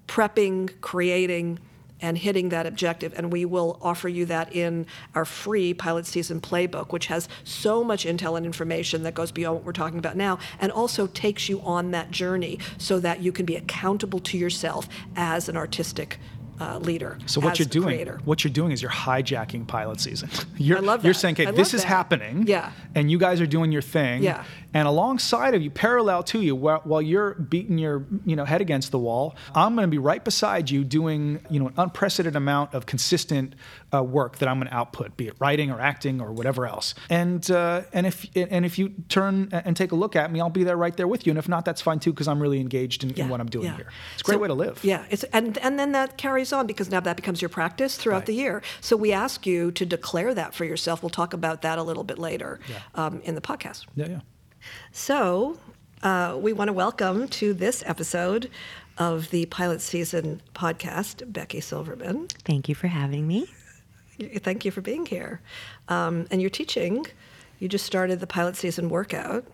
prepping, creating, and hitting that objective. And we will offer you that in our free pilot season playbook, which has so much intel and information that goes beyond what we're talking about now, and also takes you on that journey so that you can be accountable to yourself as an artistic. Uh, leader. So what as you're doing, creator. what you're doing is you're hijacking pilot season. [LAUGHS] You're, I love that. You're saying, okay, I this is that. happening. Yeah. And you guys are doing your thing. Yeah. And alongside of you, parallel to you, while, while you're beating your you know head against the wall, I'm going to be right beside you doing you know an unprecedented amount of consistent uh, work that I'm going to output, be it writing or acting or whatever else. And uh, and if and if you turn and take a look at me, I'll be there right there with you. And if not, that's fine too, because I'm really engaged in, in what I'm doing yeah. here. It's a great So- way to live. Yeah, it's and and then that carries on because now that becomes your practice throughout Right. the year. So we ask you to declare that for yourself. We'll talk about that a little bit later um, in the podcast. Yeah, yeah. So uh, we want to welcome to this episode of the pilot season podcast Becky Silverman. Thank you for having me. Thank you for being here. Um, and you're teaching. You just started the pilot season workout.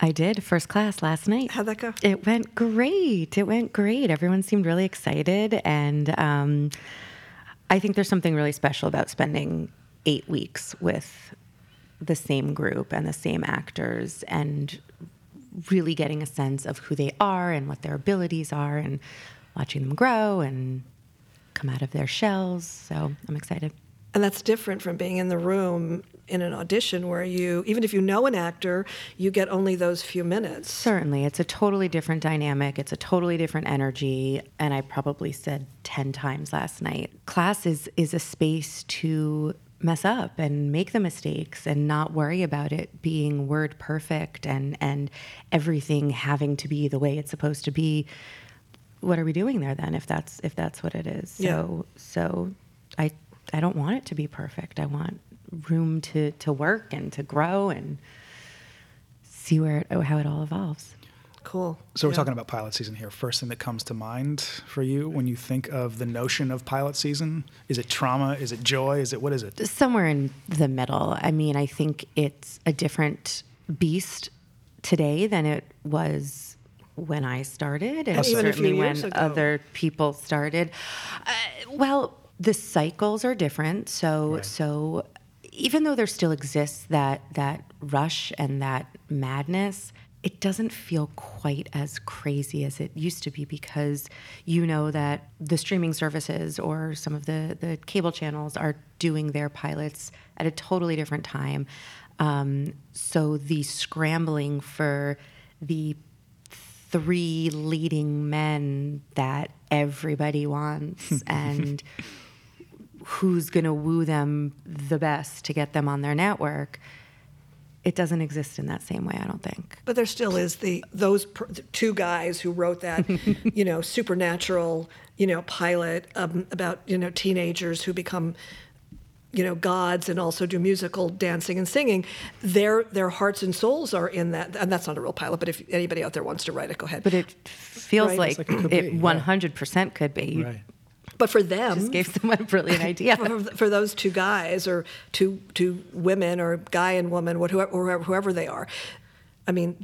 I did first class last night. How'd that go? It went great. It went great. Everyone seemed really excited. And um, I think there's something really special about spending eight weeks with the same group and the same actors and really getting a sense of who they are and what their abilities are and watching them grow and come out of their shells. So I'm excited. And that's different from being in the room in an audition where you, even if you know an actor, you get only those few minutes. Certainly. It's a totally different dynamic. It's a totally different energy. And I probably said 10 times last night. Class is, is a space to mess up and make the mistakes and not worry about it being word perfect and, and everything having to be the way it's supposed to be. What are we doing there then if that's if that's what it is? So so I I don't want it to be perfect. I want room to, to work and to grow and see where it, how it all evolves. Cool. So we're Yeah. talking about pilot season here. First thing that comes to mind for you when you think of the notion of pilot season, is it trauma? Is it joy? Is it what is it? Somewhere in the middle. I mean, I think it's a different beast today than it was when I started, and And even certainly when ago. other people started. Uh, well, the cycles are different. So, Right. so even though there still exists that that rush and that madness, it doesn't feel quite as crazy as it used to be because you know that the streaming services or some of the, the cable channels are doing their pilots at a totally different time. Um, so the scrambling for the three leading men that everybody wants [LAUGHS] and who's going to woo them the best to get them on their network it doesn't exist in that same way i don't think But there still is the those per, the two guys who wrote that, [LAUGHS] you know, supernatural, you know, pilot um, about you know teenagers who become, you know, gods and also do musical dancing and singing. Their their hearts and souls are in that, and that's not a real pilot. But if anybody out there wants to write it, go ahead. but it feels Right. like, like it could be, yeah. 100% could be Right. But for them, just gave someone a brilliant [LAUGHS] idea for, for those two guys or two two women or guy and woman, what- whoever, whoever, they are. I mean,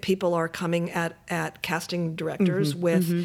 people are coming at, at casting directors mm-hmm. with mm-hmm.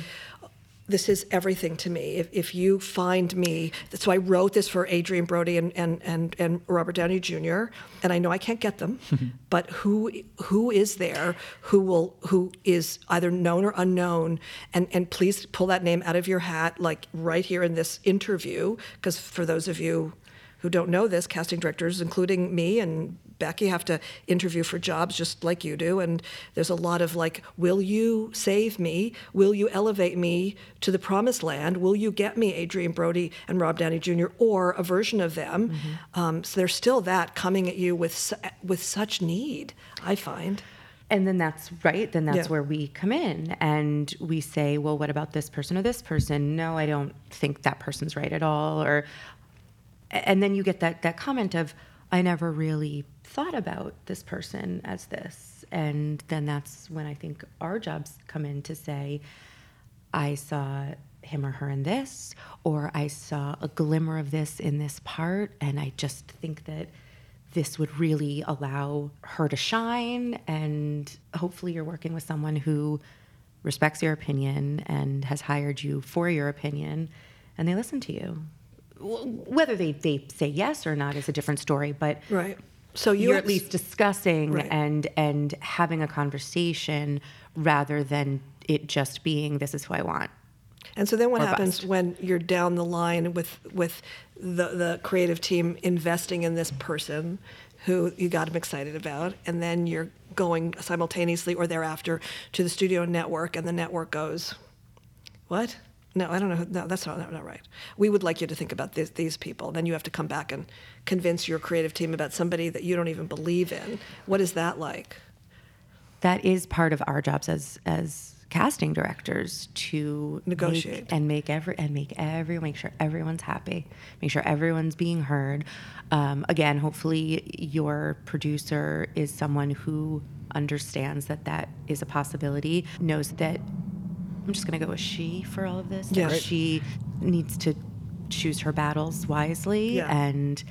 This is everything to me. If, if you find me, so I wrote this for Adrien Brody and, and, and, and Robert Downey Jr. And I know I can't get them, [LAUGHS] but who who is there who will who is either known or unknown? And and please pull that name out of your hat, like right here in this interview, because for those of you who don't know this, casting directors, including me and Becky, have to interview for jobs just like you do. And there's a lot of like, will you save me? Will you elevate me to the promised land? Will you get me Adrien Brody and Rob Downey Jr. or a version of them? Mm-hmm. Um, so there's still that coming at you with with such need. I find. And then that's right. Then that's yeah. where we come in and we say, well, what about this person or this person? No, I don't think that person's right at all. Or and then you get that that comment of I never really thought about this person as this. And then that's when I think our jobs come in to say, I saw him or her in this, or I saw a glimmer of this in this part, and I just think that this would really allow her to shine. And hopefully, you're working with someone who respects your opinion and has hired you for your opinion, and they listen to you whether they, they say yes or not is a different story, but right. So you are at least discussing right. and and having a conversation rather than it just being this is who I want. And so then what happens bust. when you're down the line with with the the creative team investing in this person who you got them excited about and then you're going simultaneously or thereafter to the studio network and the network goes what? No, I don't know. No, that's not, not right. We would like you to think about this, these people. Then you have to come back and convince your creative team about somebody that you don't even believe in. What is that like? That is part of our jobs as as casting directors to negotiate make, and make every and make every make sure everyone's happy, make sure everyone's being heard. Um, again, hopefully your producer is someone who understands that that is a possibility, knows that I'm just going to go with she for all of this. Yeah. She needs to choose her battles wisely, yeah. and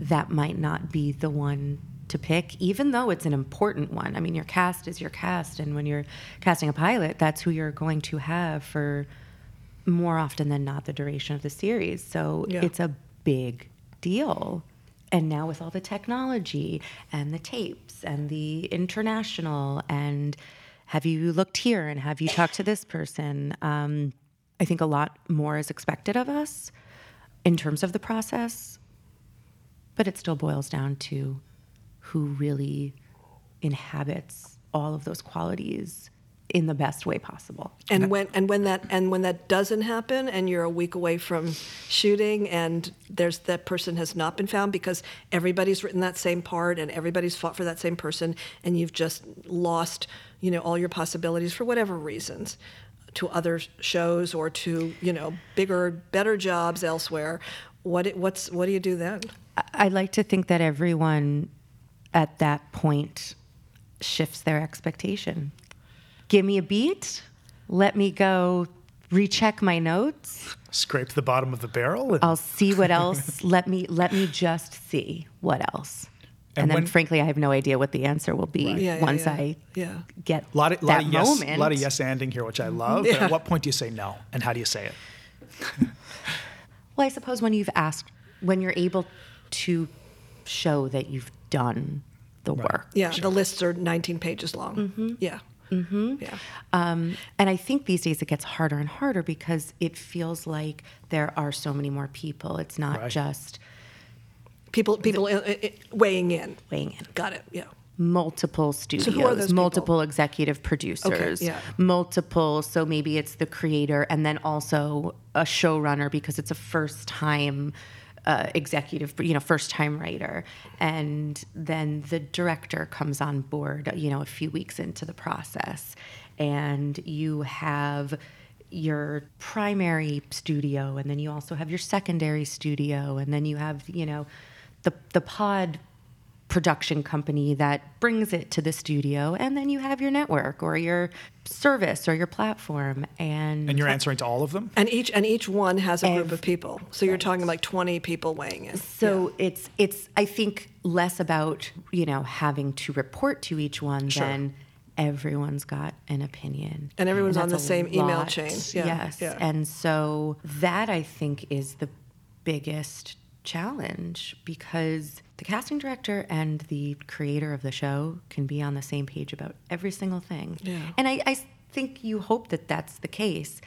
that might not be the one to pick, even though it's an important one. I mean, your cast is your cast, and when you're casting a pilot, that's who you're going to have for more often than not the duration of the series. So yeah. it's a big deal. And now with all the technology and the tapes and the international and have you looked here and have you talked to this person? Um, I think a lot more is expected of us in terms of the process, but it still boils down to who really inhabits all of those qualities in the best way possible. And when and when that and when that doesn't happen and you're a week away from shooting and there's that person has not been found because everybody's written that same part and everybody's fought for that same person and you've just lost, you know, all your possibilities for whatever reasons to other shows or to, you know, bigger better jobs elsewhere. What what's what do you do then? I like to think that everyone at that point shifts their expectation. Give me a beat, let me go recheck my notes. Scrape the bottom of the barrel and... i'll see what [LAUGHS] else. Let me let me just see what else and, and then when... frankly i have no idea what the answer will be right. yeah, once yeah, i yeah. get a lot of, that lot of yes, a lot of yes anding here which i love at what point do you say no and how do you say it [LAUGHS] well i suppose when you've asked when you're able to show that you've done the right. work yeah sure. the lists are 19 pages long mm-hmm. yeah Mm-hmm. Yeah. Um, and I think these days it gets harder and harder because it feels like there are so many more people. It's not right. just people people the, weighing in. Weighing in. Got it. Yeah. Multiple studios, so multiple executive producers, okay, yeah. multiple. So maybe it's the creator and then also a showrunner because it's a first time uh, executive, you know, first time writer. And then the director comes on board, you know, a few weeks into the process. And you have your primary studio, and then you also have your secondary studio, and then you have, you know, the, the pod production company that brings it to the studio and then you have your network or your service or your platform and and you're answering to all of them and each and each one has a group of people so you're talking like 20 people weighing in so yeah. it's it's i think less about you know having to report to each one sure. than everyone's got an opinion. And everyone's on the a same email lot. chain. Yeah, yes. yeah. And so that I think is the biggest challenge because the casting director and the creator of the show can be on the same page about every single thing. Yeah. And I, I think you hope that that's the case,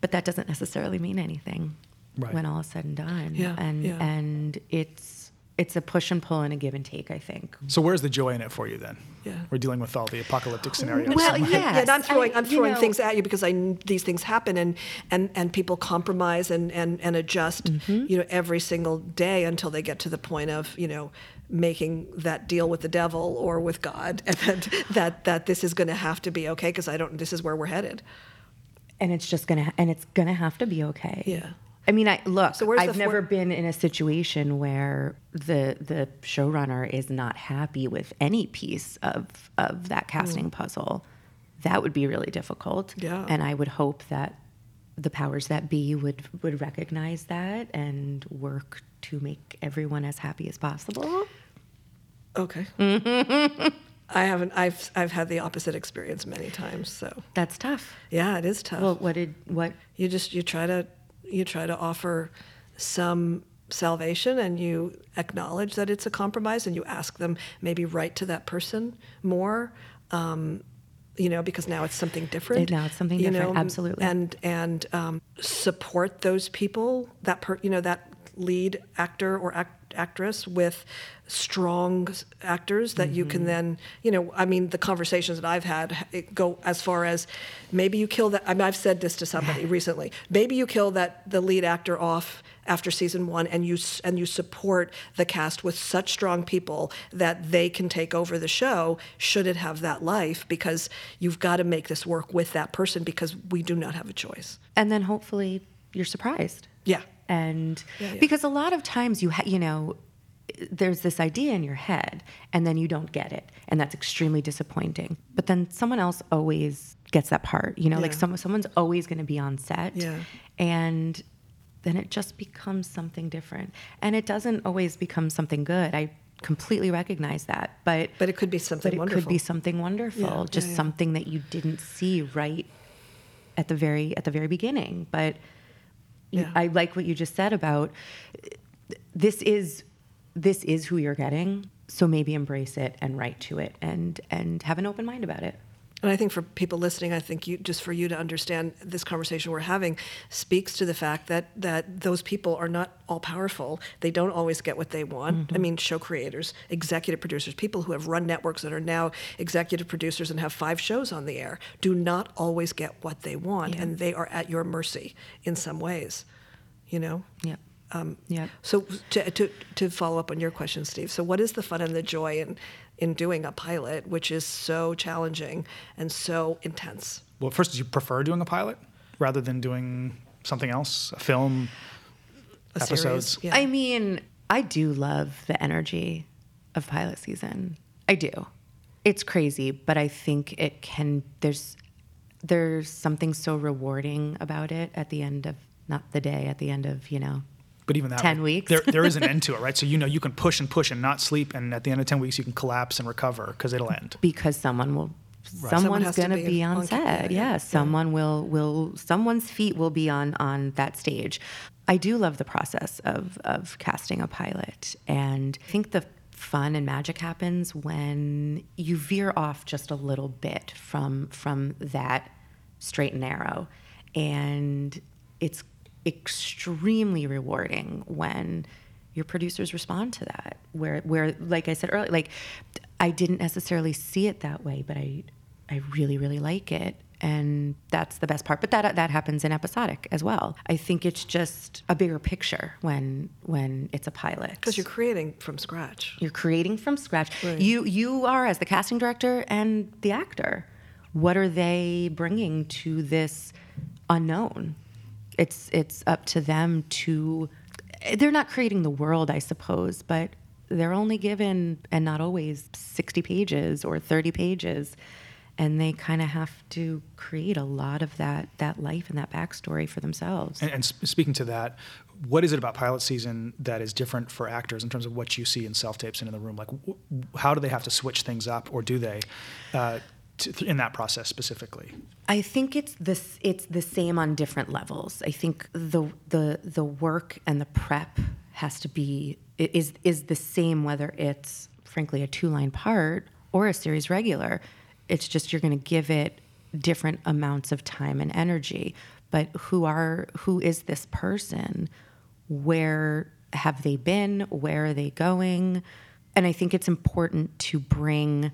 but that doesn't necessarily mean anything Right. when all is said and done. Yeah, And yeah. and it's it's a push and pull and a give and take. I think. So where's the joy in it for you then? Yeah. We're dealing with all the apocalyptic scenarios. Well, yeah, and I'm throwing I- I'm throwing know- things at you because I these things happen and and and people compromise and and and adjust Mm-hmm. you know every single day until they get to the point of you know making that deal with the devil or with God [LAUGHS] and that that that this is going to have to be okay because I don't this is where we're headed. and it's just gonna and it's gonna have to be okay. Yeah. I mean, I look. So where's I've never been in a situation where the the showrunner is not happy with any piece of of that hmm. casting puzzle. That would be really difficult. Yeah. And I would hope that the powers that be would would recognize that and work to make everyone as happy as possible. Okay. [LAUGHS] I haven't I've I've had the opposite experience many times so That's tough. yeah it is tough. Well, what did what? you just you try to you try to offer some salvation and you acknowledge that it's a compromise and you ask them maybe write to that person more um, you know because now it's something different Now it's something you different, know, absolutely. and and um, support those people that per, you know that lead actor or act, actress with strong actors that you Mm-hmm. can then you know i mean the conversations that i've had it go as far as maybe you kill that I mean, i've said this to somebody recently maybe you kill that the lead actor off after season one and you and you support the cast with such strong people that they can take over the show should it have that life because you've got to make this work with that person because we do not have a choice And then hopefully you're surprised. yeah and Yeah, yeah. because a lot of times you ha- you know there's this idea in your head and then you don't get it. And that's extremely disappointing. But then someone else always gets that part you know like Yeah. some, someone's always going to be on set. Yeah. and then it just becomes something different. And it doesn't always become something good. I completely recognize that. But But it could be something but it wonderful. could be something wonderful. Yeah, just something that you didn't see right at the very at the very beginning. But Yeah. I like what you just said about this is this is who you're getting so maybe embrace it and write to it and and have an open mind about it And I think for people listening, I think you just for you to understand this conversation we're having speaks to the fact that that those people are not all powerful. They don't always get what they want. I mean, show creators, executive producers, people who have run networks that are now executive producers and have five shows on the air, do not always get what they want, and they are at your mercy in some ways. You know. yep Um, Yep. So to, to, to follow up on your question, Steve, so what is the fun and the joy in, in doing a pilot, which is so challenging and so intense? Well, first, do you prefer doing a pilot rather than doing something else, a film, A episodes? series? Yeah. I mean, I do love the energy of pilot season. I do. It's crazy, but I think it can there's there's something so rewarding about it at the end of not the day, at the end of, you know, But even that, 10 right, weeks. there, there is an [LAUGHS] end to it, right? So you know you can push and push and not sleep, and at the end of 10 weeks, you can collapse and recover because it'll end. because someone will Someone someone's has to going to be be on on set. yeah, Yeah, yeah. someone will will someone's feet will be on on that stage. I do love the process of of casting a pilot and I think the fun and magic happens when you veer off just a little bit from from that straight and narrow and it's extremely rewarding when your producers respond to that where where like i said earlier like i didn't necessarily see it that way but i i really really like it and that's the best part but that that happens in episodic as well i think it's just a bigger picture when when it's a pilot Because you're creating from scratch. you're creating from scratch. Right. You you are as the casting director and the actor. What are they bringing to this unknown? It's it's up to them to. They're not creating the world, I suppose, but they're only given and not always sixty pages or thirty pages, and they kind of have to create a lot of that that life and that backstory for themselves. And, and speaking to that, what is it about pilot season that is different for actors in terms of what you see in self tapes and in the room? Like, how do they have to switch things up, or do they? Uh, to, in that process specifically? I think it's this it's the same on different levels. I think the the the work and the prep has to be is is the same whether it's frankly a two line part or a series regular. It's just you're going to give it different amounts of time and energy. But who are who is this person? Where have they been? Where are they going? And I think it's important to bring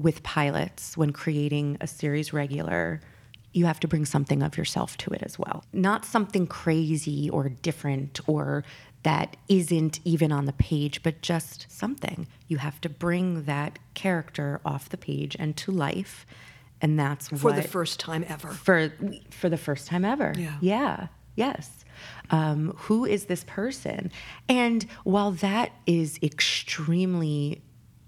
with pilots when creating a series regular you have to bring something of yourself to it as well. Not something crazy or different or that isn't even on the page, but just something. You have to bring that character off the page and to life. And that's for what, the first time ever. For for the first time ever. Yeah. Yeah. Yes. Um, who is this person? And while that is extremely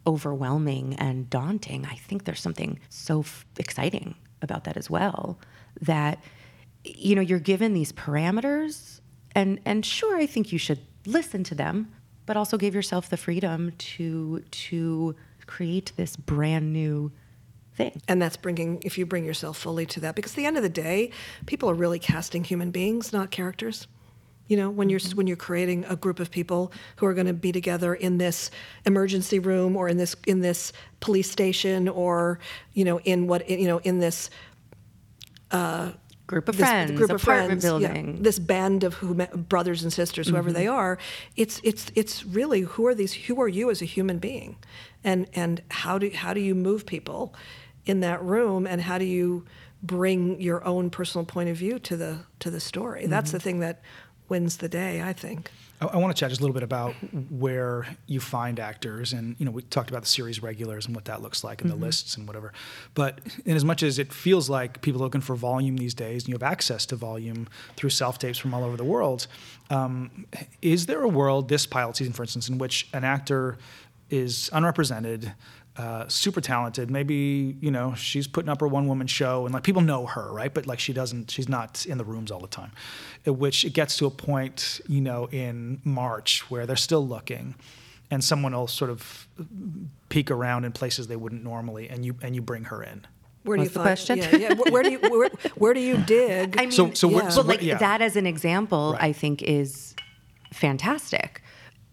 overwhelming and daunting, I think there's something so f- exciting about that as well. That you know you're given these parameters, and and sure, I think you should listen to them, but also give yourself the freedom to to create this brand new thing. And that's bringing, if you bring yourself fully to that, because at the end of the day, people are really casting human beings, not characters. You know, when you're Mm-hmm. when you're creating a group of people who are going to be together in this emergency room or in this in this police station or you know in what you know in this Group of this friends, group of friends, yeah, building. this band of who, brothers and sisters, whoever Mm-hmm. they are. It's it's it's really who are these? Who are you as a human being, and and how do how do you move people in that room, and how do you bring your own personal point of view to the to the story? That's Mm-hmm. the thing that wins the day, I think. I, I want to chat just a little bit about where you find actors, and you know, we talked about the series regulars and what that looks like, and the lists and whatever. But in as much as it feels like people are looking for volume these days, and you have access to volume through self tapes from all over the world, um, is there a world this pilot season, for instance, in which an actor is unrepresented? Uh, super talented. Maybe you know she's putting up her one woman show, and like people know her, right? But like she doesn't. She's not in the rooms all the time. At which it gets to a point, you know, in March where they're still looking, and someone will sort of peek around in places they wouldn't normally, and you and you bring her in. Where do What's you the find? question? Yeah, yeah. Where, where do you where, where do you [LAUGHS] dig? I mean, So- so we're- Yeah. so but like yeah. that as an example, Right. I think is fantastic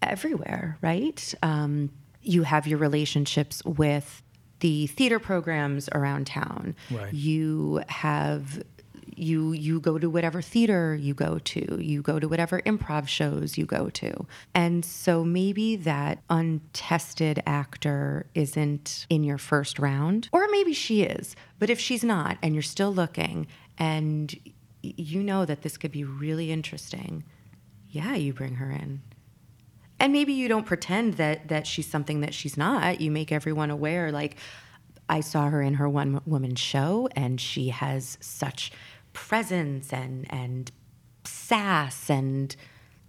everywhere, right? Um, you have your relationships with the theater programs around town. Right. You have you you go to whatever theater you go to you go to whatever improv shows you go to and so maybe that untested actor isn't in your first round or maybe she is but if she's not and you're still looking and you know that this could be really interesting yeah you bring her in and maybe you don't pretend that that she's something that she's not. You make everyone aware like i saw her in her one woman show and she has such presence and and sass and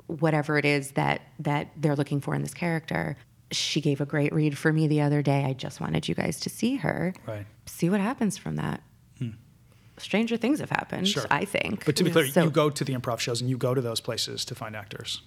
whatever it is that that they're looking for in this character. She gave a great read for me the other day. I just wanted you guys to see her. Right. see what happens from that. Hmm. Stranger things have happened Sure. i think. But to be clear, So- you go to the improv shows and you go to those places to find actors.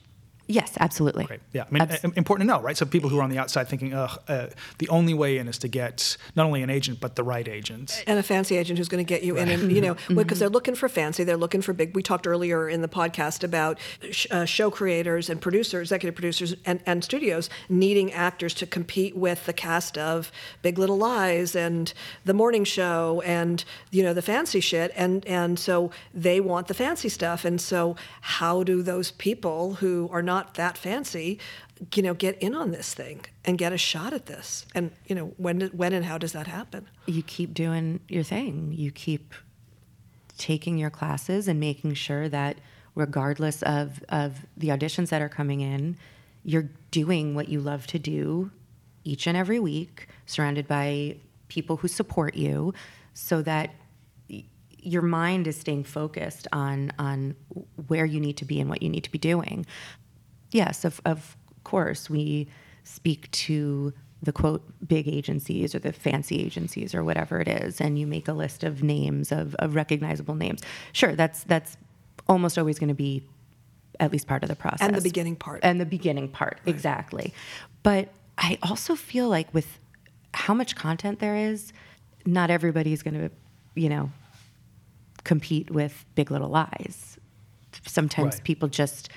Yes absolutely Great. Yeah. I mean, Abs- important to know, right? So people who are on the outside thinking, ugh, uh, the only way in is to get not only an agent, but the right agent. and a fancy agent who's going to get you in and you know [LAUGHS] because they're looking for fancy they're looking for big we talked earlier in the podcast about sh- uh, show creators and producers executive producers and, and studios needing actors to compete with the cast of big little lies and the morning show and you know the fancy shit and and so they want the fancy stuff and so how do those people who are not that fancy you know get in on this thing and get a shot at this and you know when when and how does that happen you keep doing your thing. You keep taking your classes and making sure that regardless of, of the auditions that are coming in, you're doing what you love to do each and every week, surrounded by people who support you, so that your mind is staying focused on on where you need to be and what you need to be doing. Yes, of, of course, we speak to the quote big agencies or the fancy agencies or whatever it is, and you make a list of names of, of recognizable names. Sure, that's that's almost always going to be at least part of the process And the beginning part. and the beginning part exactly. But I also feel like with how much content there is, not everybody's going to, you know, compete with Big Little Lies. Sometimes Right. people just,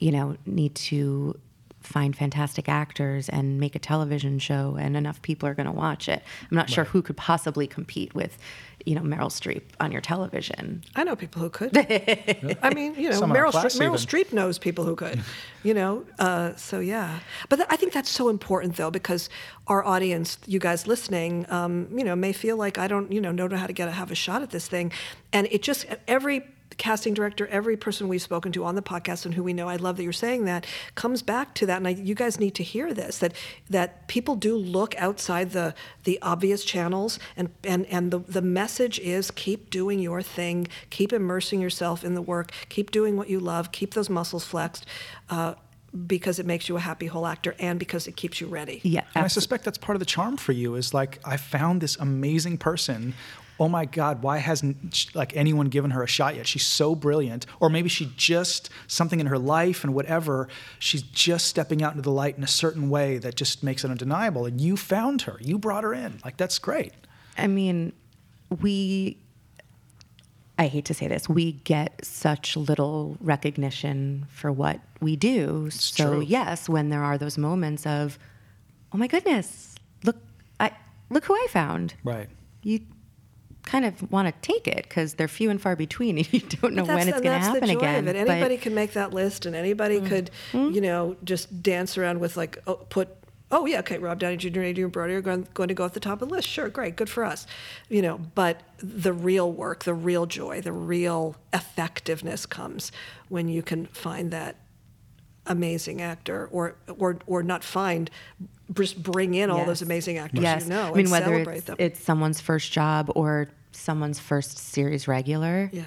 you know, need to find fantastic actors and make a television show, and enough people are going to watch it. I'm not sure who could possibly compete with, you know, Meryl Streep on your television. I know people who could. [LAUGHS] I mean, you know, Some Meryl, class Streep, Meryl. Streep knows people who could. [LAUGHS] You know, uh, so yeah. But th- I think that's so important though because our audience, you guys listening, um, you know, may feel like I don't, you know, know how to get a, have a shot at this thing, and it just every casting director, every person we've spoken to on the podcast and who we know, I love that you're saying that, comes back to that. And I, you guys need to hear this that that people do look outside the the obvious channels, and and and the the message is keep doing your thing, keep immersing yourself in the work, keep doing what you love, keep those muscles flexed. Uh, because it makes you a happy whole actor and because it keeps you ready. Yeah, And I suspect that's part of the charm for you is like I found this amazing person. Oh my God, why hasn't like anyone given her a shot yet? She's so brilliant, or maybe she just something in her life and whatever. She's just stepping out into the light in a certain way that just makes it undeniable. And you found her, you brought her in. Like that's great. I mean, we, I hate to say this, we get such little recognition for what we do. so, true. yes, when there are those moments of, oh my goodness, look, I, look who I found. Right. You kind of want to take it because they're few and far between [LAUGHS] and you don't know when it's going to happen the joy again. Of it. But-. Anybody can make that list, and anybody mm-hmm. could, you know, just dance around with like oh, put. Oh yeah, okay. Rob Downey Jr. and Adrien Brody are going, going to go at the top of the list. Sure, great, good for us. You know, but the real work, the real joy, the real effectiveness comes when you can find that amazing actor, or or or not find, just bring in all those amazing actors yes. you know I mean, and whether celebrate it's, them. it's someone's first job or someone's first series regular, Yeah.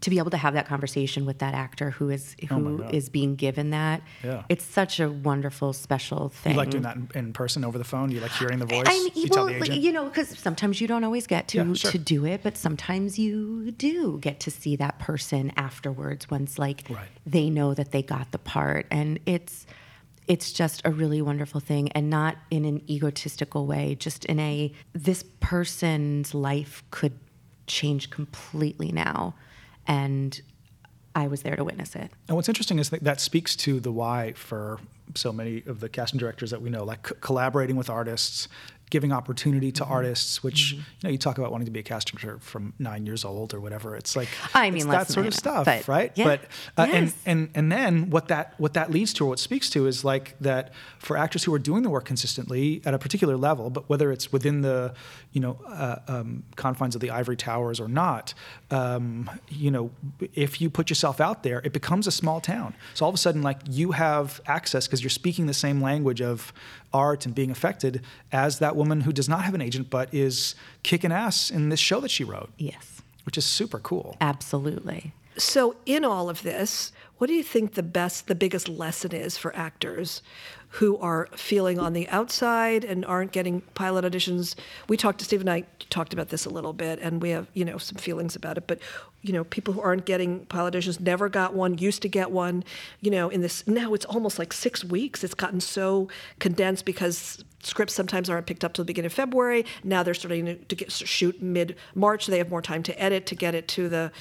to be able to have that conversation with that actor who is Oh my who God. is being given that, Yeah. it's such a wonderful, special thing. You like doing that in, in person over the phone? You like hearing the voice? I mean, you well, tell the agent? you know, because sometimes you don't always get to Yeah, sure. to do it, but sometimes you do get to see that person afterwards. Once like Right. they know that they got the part, and it's it's just a really wonderful thing, and not in an egotistical way. Just in a this person's life could change completely now, and I was there to witness it. And what's interesting is that that speaks to the why for so many of the casting directors that we know, like c- collaborating with artists, giving opportunity to artists. Which you know, you talk about wanting to be a casting director from nine years old or whatever. It's like I mean, that sort of stuff, but right? yeah. But uh, and and and then what that what that leads to or what speaks to is like that for actors who are doing the work consistently at a particular level, but whether it's within the you know uh, um, confines of the ivory towers or not, um, you know, if you put yourself out there, it becomes a small town. So all of a sudden, like you have access because you're speaking the same language of art and being affected as that woman who does not have an agent but is kicking ass in this show that she wrote, Yes, which is super cool. absolutely. So, in all of this, what do you think the best, the biggest lesson is for actors who are feeling on the outside and aren't getting pilot auditions? We talked to Steve and I talked about this a little bit, and we have you know some feelings about it. But you know, people who aren't getting pilot auditions, never got one, used to get one. You know, in this now it's almost like six weeks. It's gotten so condensed because scripts sometimes aren't picked up till the beginning of February. Now they're starting to, get shoot mid March. They have more time to edit to get it to the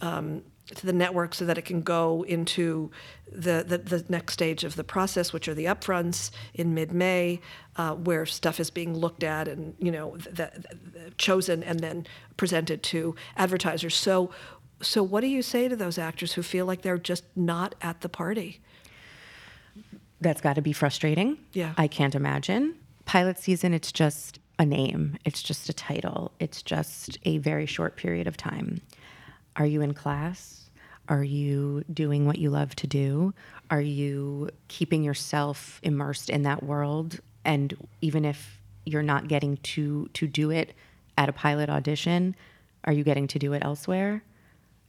um, to the network so that it can go into the, the, the next stage of the process, which are the upfronts in mid-May, uh, where stuff is being looked at and you know th- th- th- chosen and then presented to advertisers. So, so what do you say to those actors who feel like they're just not at the party? That's got to be frustrating. Yeah. I can't imagine. Pilot season, it's just a name, it's just a title, it's just a very short period of time. Are you in class? Are you doing what you love to do? Are you keeping yourself immersed in that world? And even if you're not getting to to do it at a pilot audition, are you getting to do it elsewhere?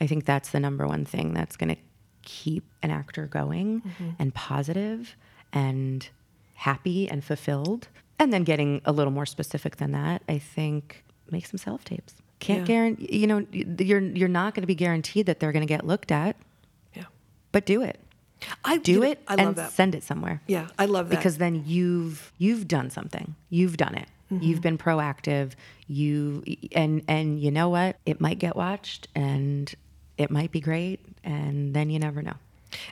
I think that's the number one thing that's going to keep an actor going mm-hmm. and positive and happy and fulfilled. And then getting a little more specific than that, I think make some self tapes. Can't Yeah. guarantee, you know, you're you're not going to be guaranteed that they're going to get looked at, Yeah, but do it. I Do it I and love that. send it somewhere. Yeah, I love that Because then you've you've done something. You've done it. Mm-hmm. You've been proactive. You and and you know what? It might get watched and it might be great and then you never know.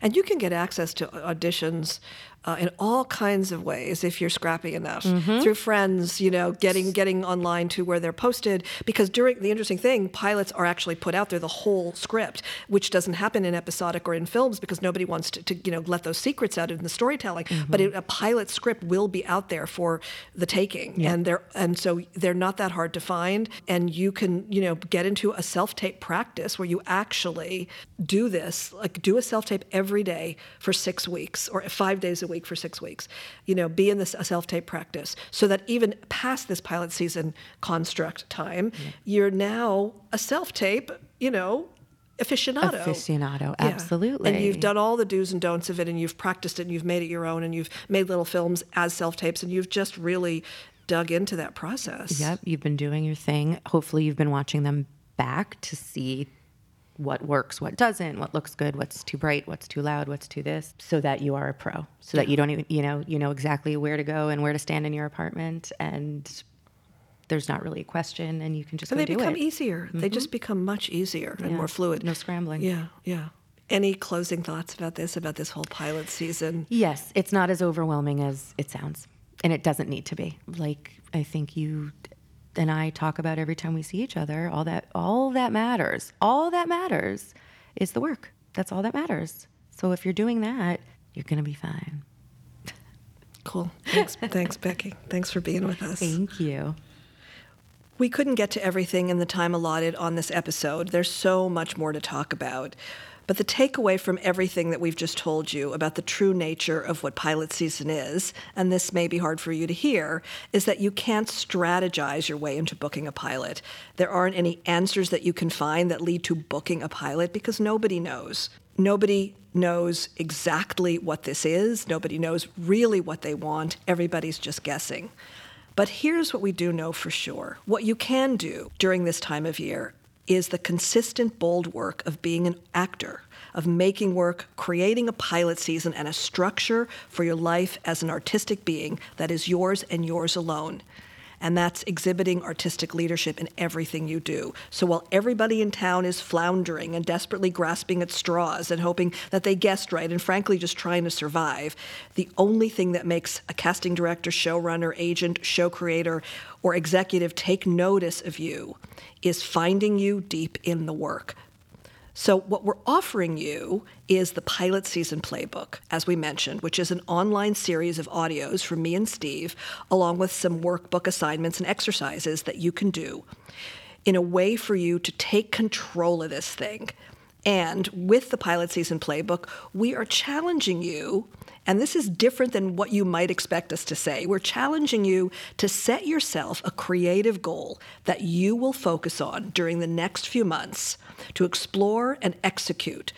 And you can get access to auditions uh, in all kinds of ways if you're scrappy enough Mm-hmm. through friends, you know, getting getting online to where they're posted. Because during the interesting thing, pilots are actually put out there the whole script, which doesn't happen in episodic or in films because nobody wants to, to you know let those secrets out in the storytelling. Mm-hmm. But it, a pilot script will be out there for the taking, and they're and so they're not that hard to find, and you can you know get into a self tape practice where you actually do this, like do a self tape every day for six weeks or five days a week for six weeks. You know, be in this self tape practice so that even past this pilot season construct time, you're now a self tape. You know. Aficionado. Aficionado, Yeah. absolutely. And you've done all the do's and don'ts of it, and you've practiced it, and you've made it your own, and you've made little films as self tapes, and you've just really dug into that process. Yep, you've been doing your thing. Hopefully, you've been watching them back to see what works, what doesn't, what looks good, what's too bright, what's too loud, what's too this, so that you are a pro. So that you don't even, you know, you know exactly where to go and where to stand in your apartment, and there's not really a question, and you can just And they become it. easier. They mm-hmm. just become much easier and more fluid. No scrambling. Yeah, yeah. Any closing thoughts about this, about this whole pilot season? Yes, it's not as overwhelming as it sounds, and it doesn't need to be. Like I think you and I talk about every time we see each other. All that, all that matters. All that matters is the work. That's all that matters. So if you're doing that, you're gonna be fine. Cool. Thanks, [LAUGHS] thanks, Becky. Thanks for being with us. Thank you. We couldn't get to everything in the time allotted on this episode. There's so much more to talk about. But the takeaway from everything that we've just told you about the true nature of what pilot season is, and this may be hard for you to hear, is that you can't strategize your way into booking a pilot. There aren't any answers that you can find that lead to booking a pilot because nobody knows. Nobody knows exactly what this is. Nobody knows really what they want. Everybody's just guessing. But here's what we do know for sure. What you can do during this time of year is the consistent, bold work of being an actor, of making work, creating a pilot season and a structure for your life as an artistic being that is yours and yours alone. And that's exhibiting artistic leadership in everything you do. So while everybody in town is floundering and desperately grasping at straws and hoping that they guessed right and frankly just trying to survive, the only thing that makes a casting director, showrunner, agent, show creator, or executive take notice of you is finding you deep in the work, so, what we're offering you is the pilot season playbook, as we mentioned, which is an online series of audios from me and Steve, along with some workbook assignments and exercises that you can do in a way for you to take control of this thing. And with the pilot season playbook, we are challenging you, and this is different than what you might expect us to say. We're challenging you to set yourself a creative goal that you will focus on during the next few months to explore and execute.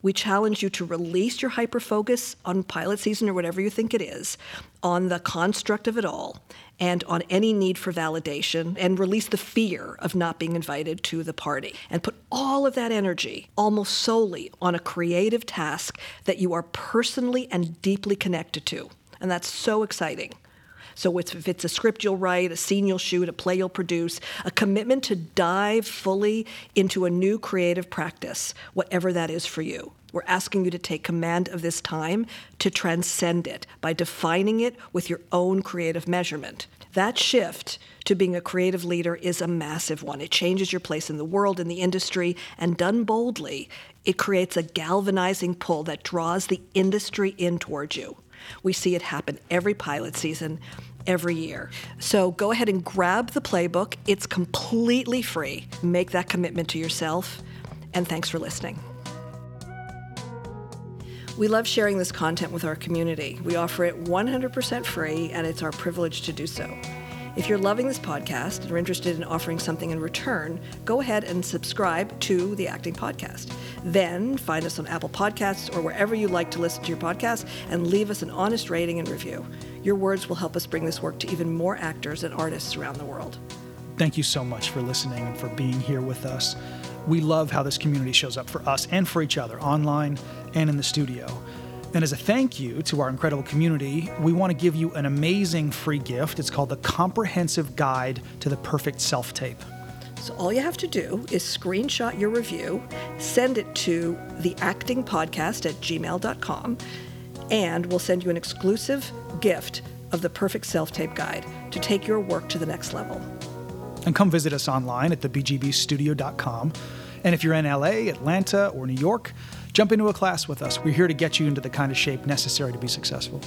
We challenge you to release your hyperfocus on pilot season or whatever you think it is, on the construct of it all, and on any need for validation, and release the fear of not being invited to the party. And put all of that energy almost solely on a creative task that you are personally and deeply connected to. And that's so exciting. So it's, if it's a script you'll write, a scene you'll shoot, a play you'll produce, a commitment to dive fully into a new creative practice, whatever that is for you. We're asking you to take command of this time to transcend it by defining it with your own creative measurement. That shift to being a creative leader is a massive one. It changes your place in the world, in the industry, and done boldly, it creates a galvanizing pull that draws the industry in towards you. We see it happen every pilot season, every year. So go ahead and grab the playbook. It's completely free. Make that commitment to yourself. And thanks for listening. We love sharing this content with our community. We offer it 100% free, and it's our privilege to do so. If you're loving this podcast and are interested in offering something in return, go ahead and subscribe to the Acting Podcast. Then find us on Apple Podcasts or wherever you like to listen to your podcast and leave us an honest rating and review. Your words will help us bring this work to even more actors and artists around the world. Thank you so much for listening and for being here with us. We love how this community shows up for us and for each other, online and in the studio. And as a thank you to our incredible community, we want to give you an amazing free gift. It's called the Comprehensive Guide to the Perfect Self Tape. So all you have to do is screenshot your review, send it to theactingpodcast at gmail.com, and we'll send you an exclusive gift of the Perfect Self Tape Guide to take your work to the next level. And come visit us online at thebgbstudio.com. And if you're in LA, Atlanta, or New York, jump into a class with us. We're here to get you into the kind of shape necessary to be successful.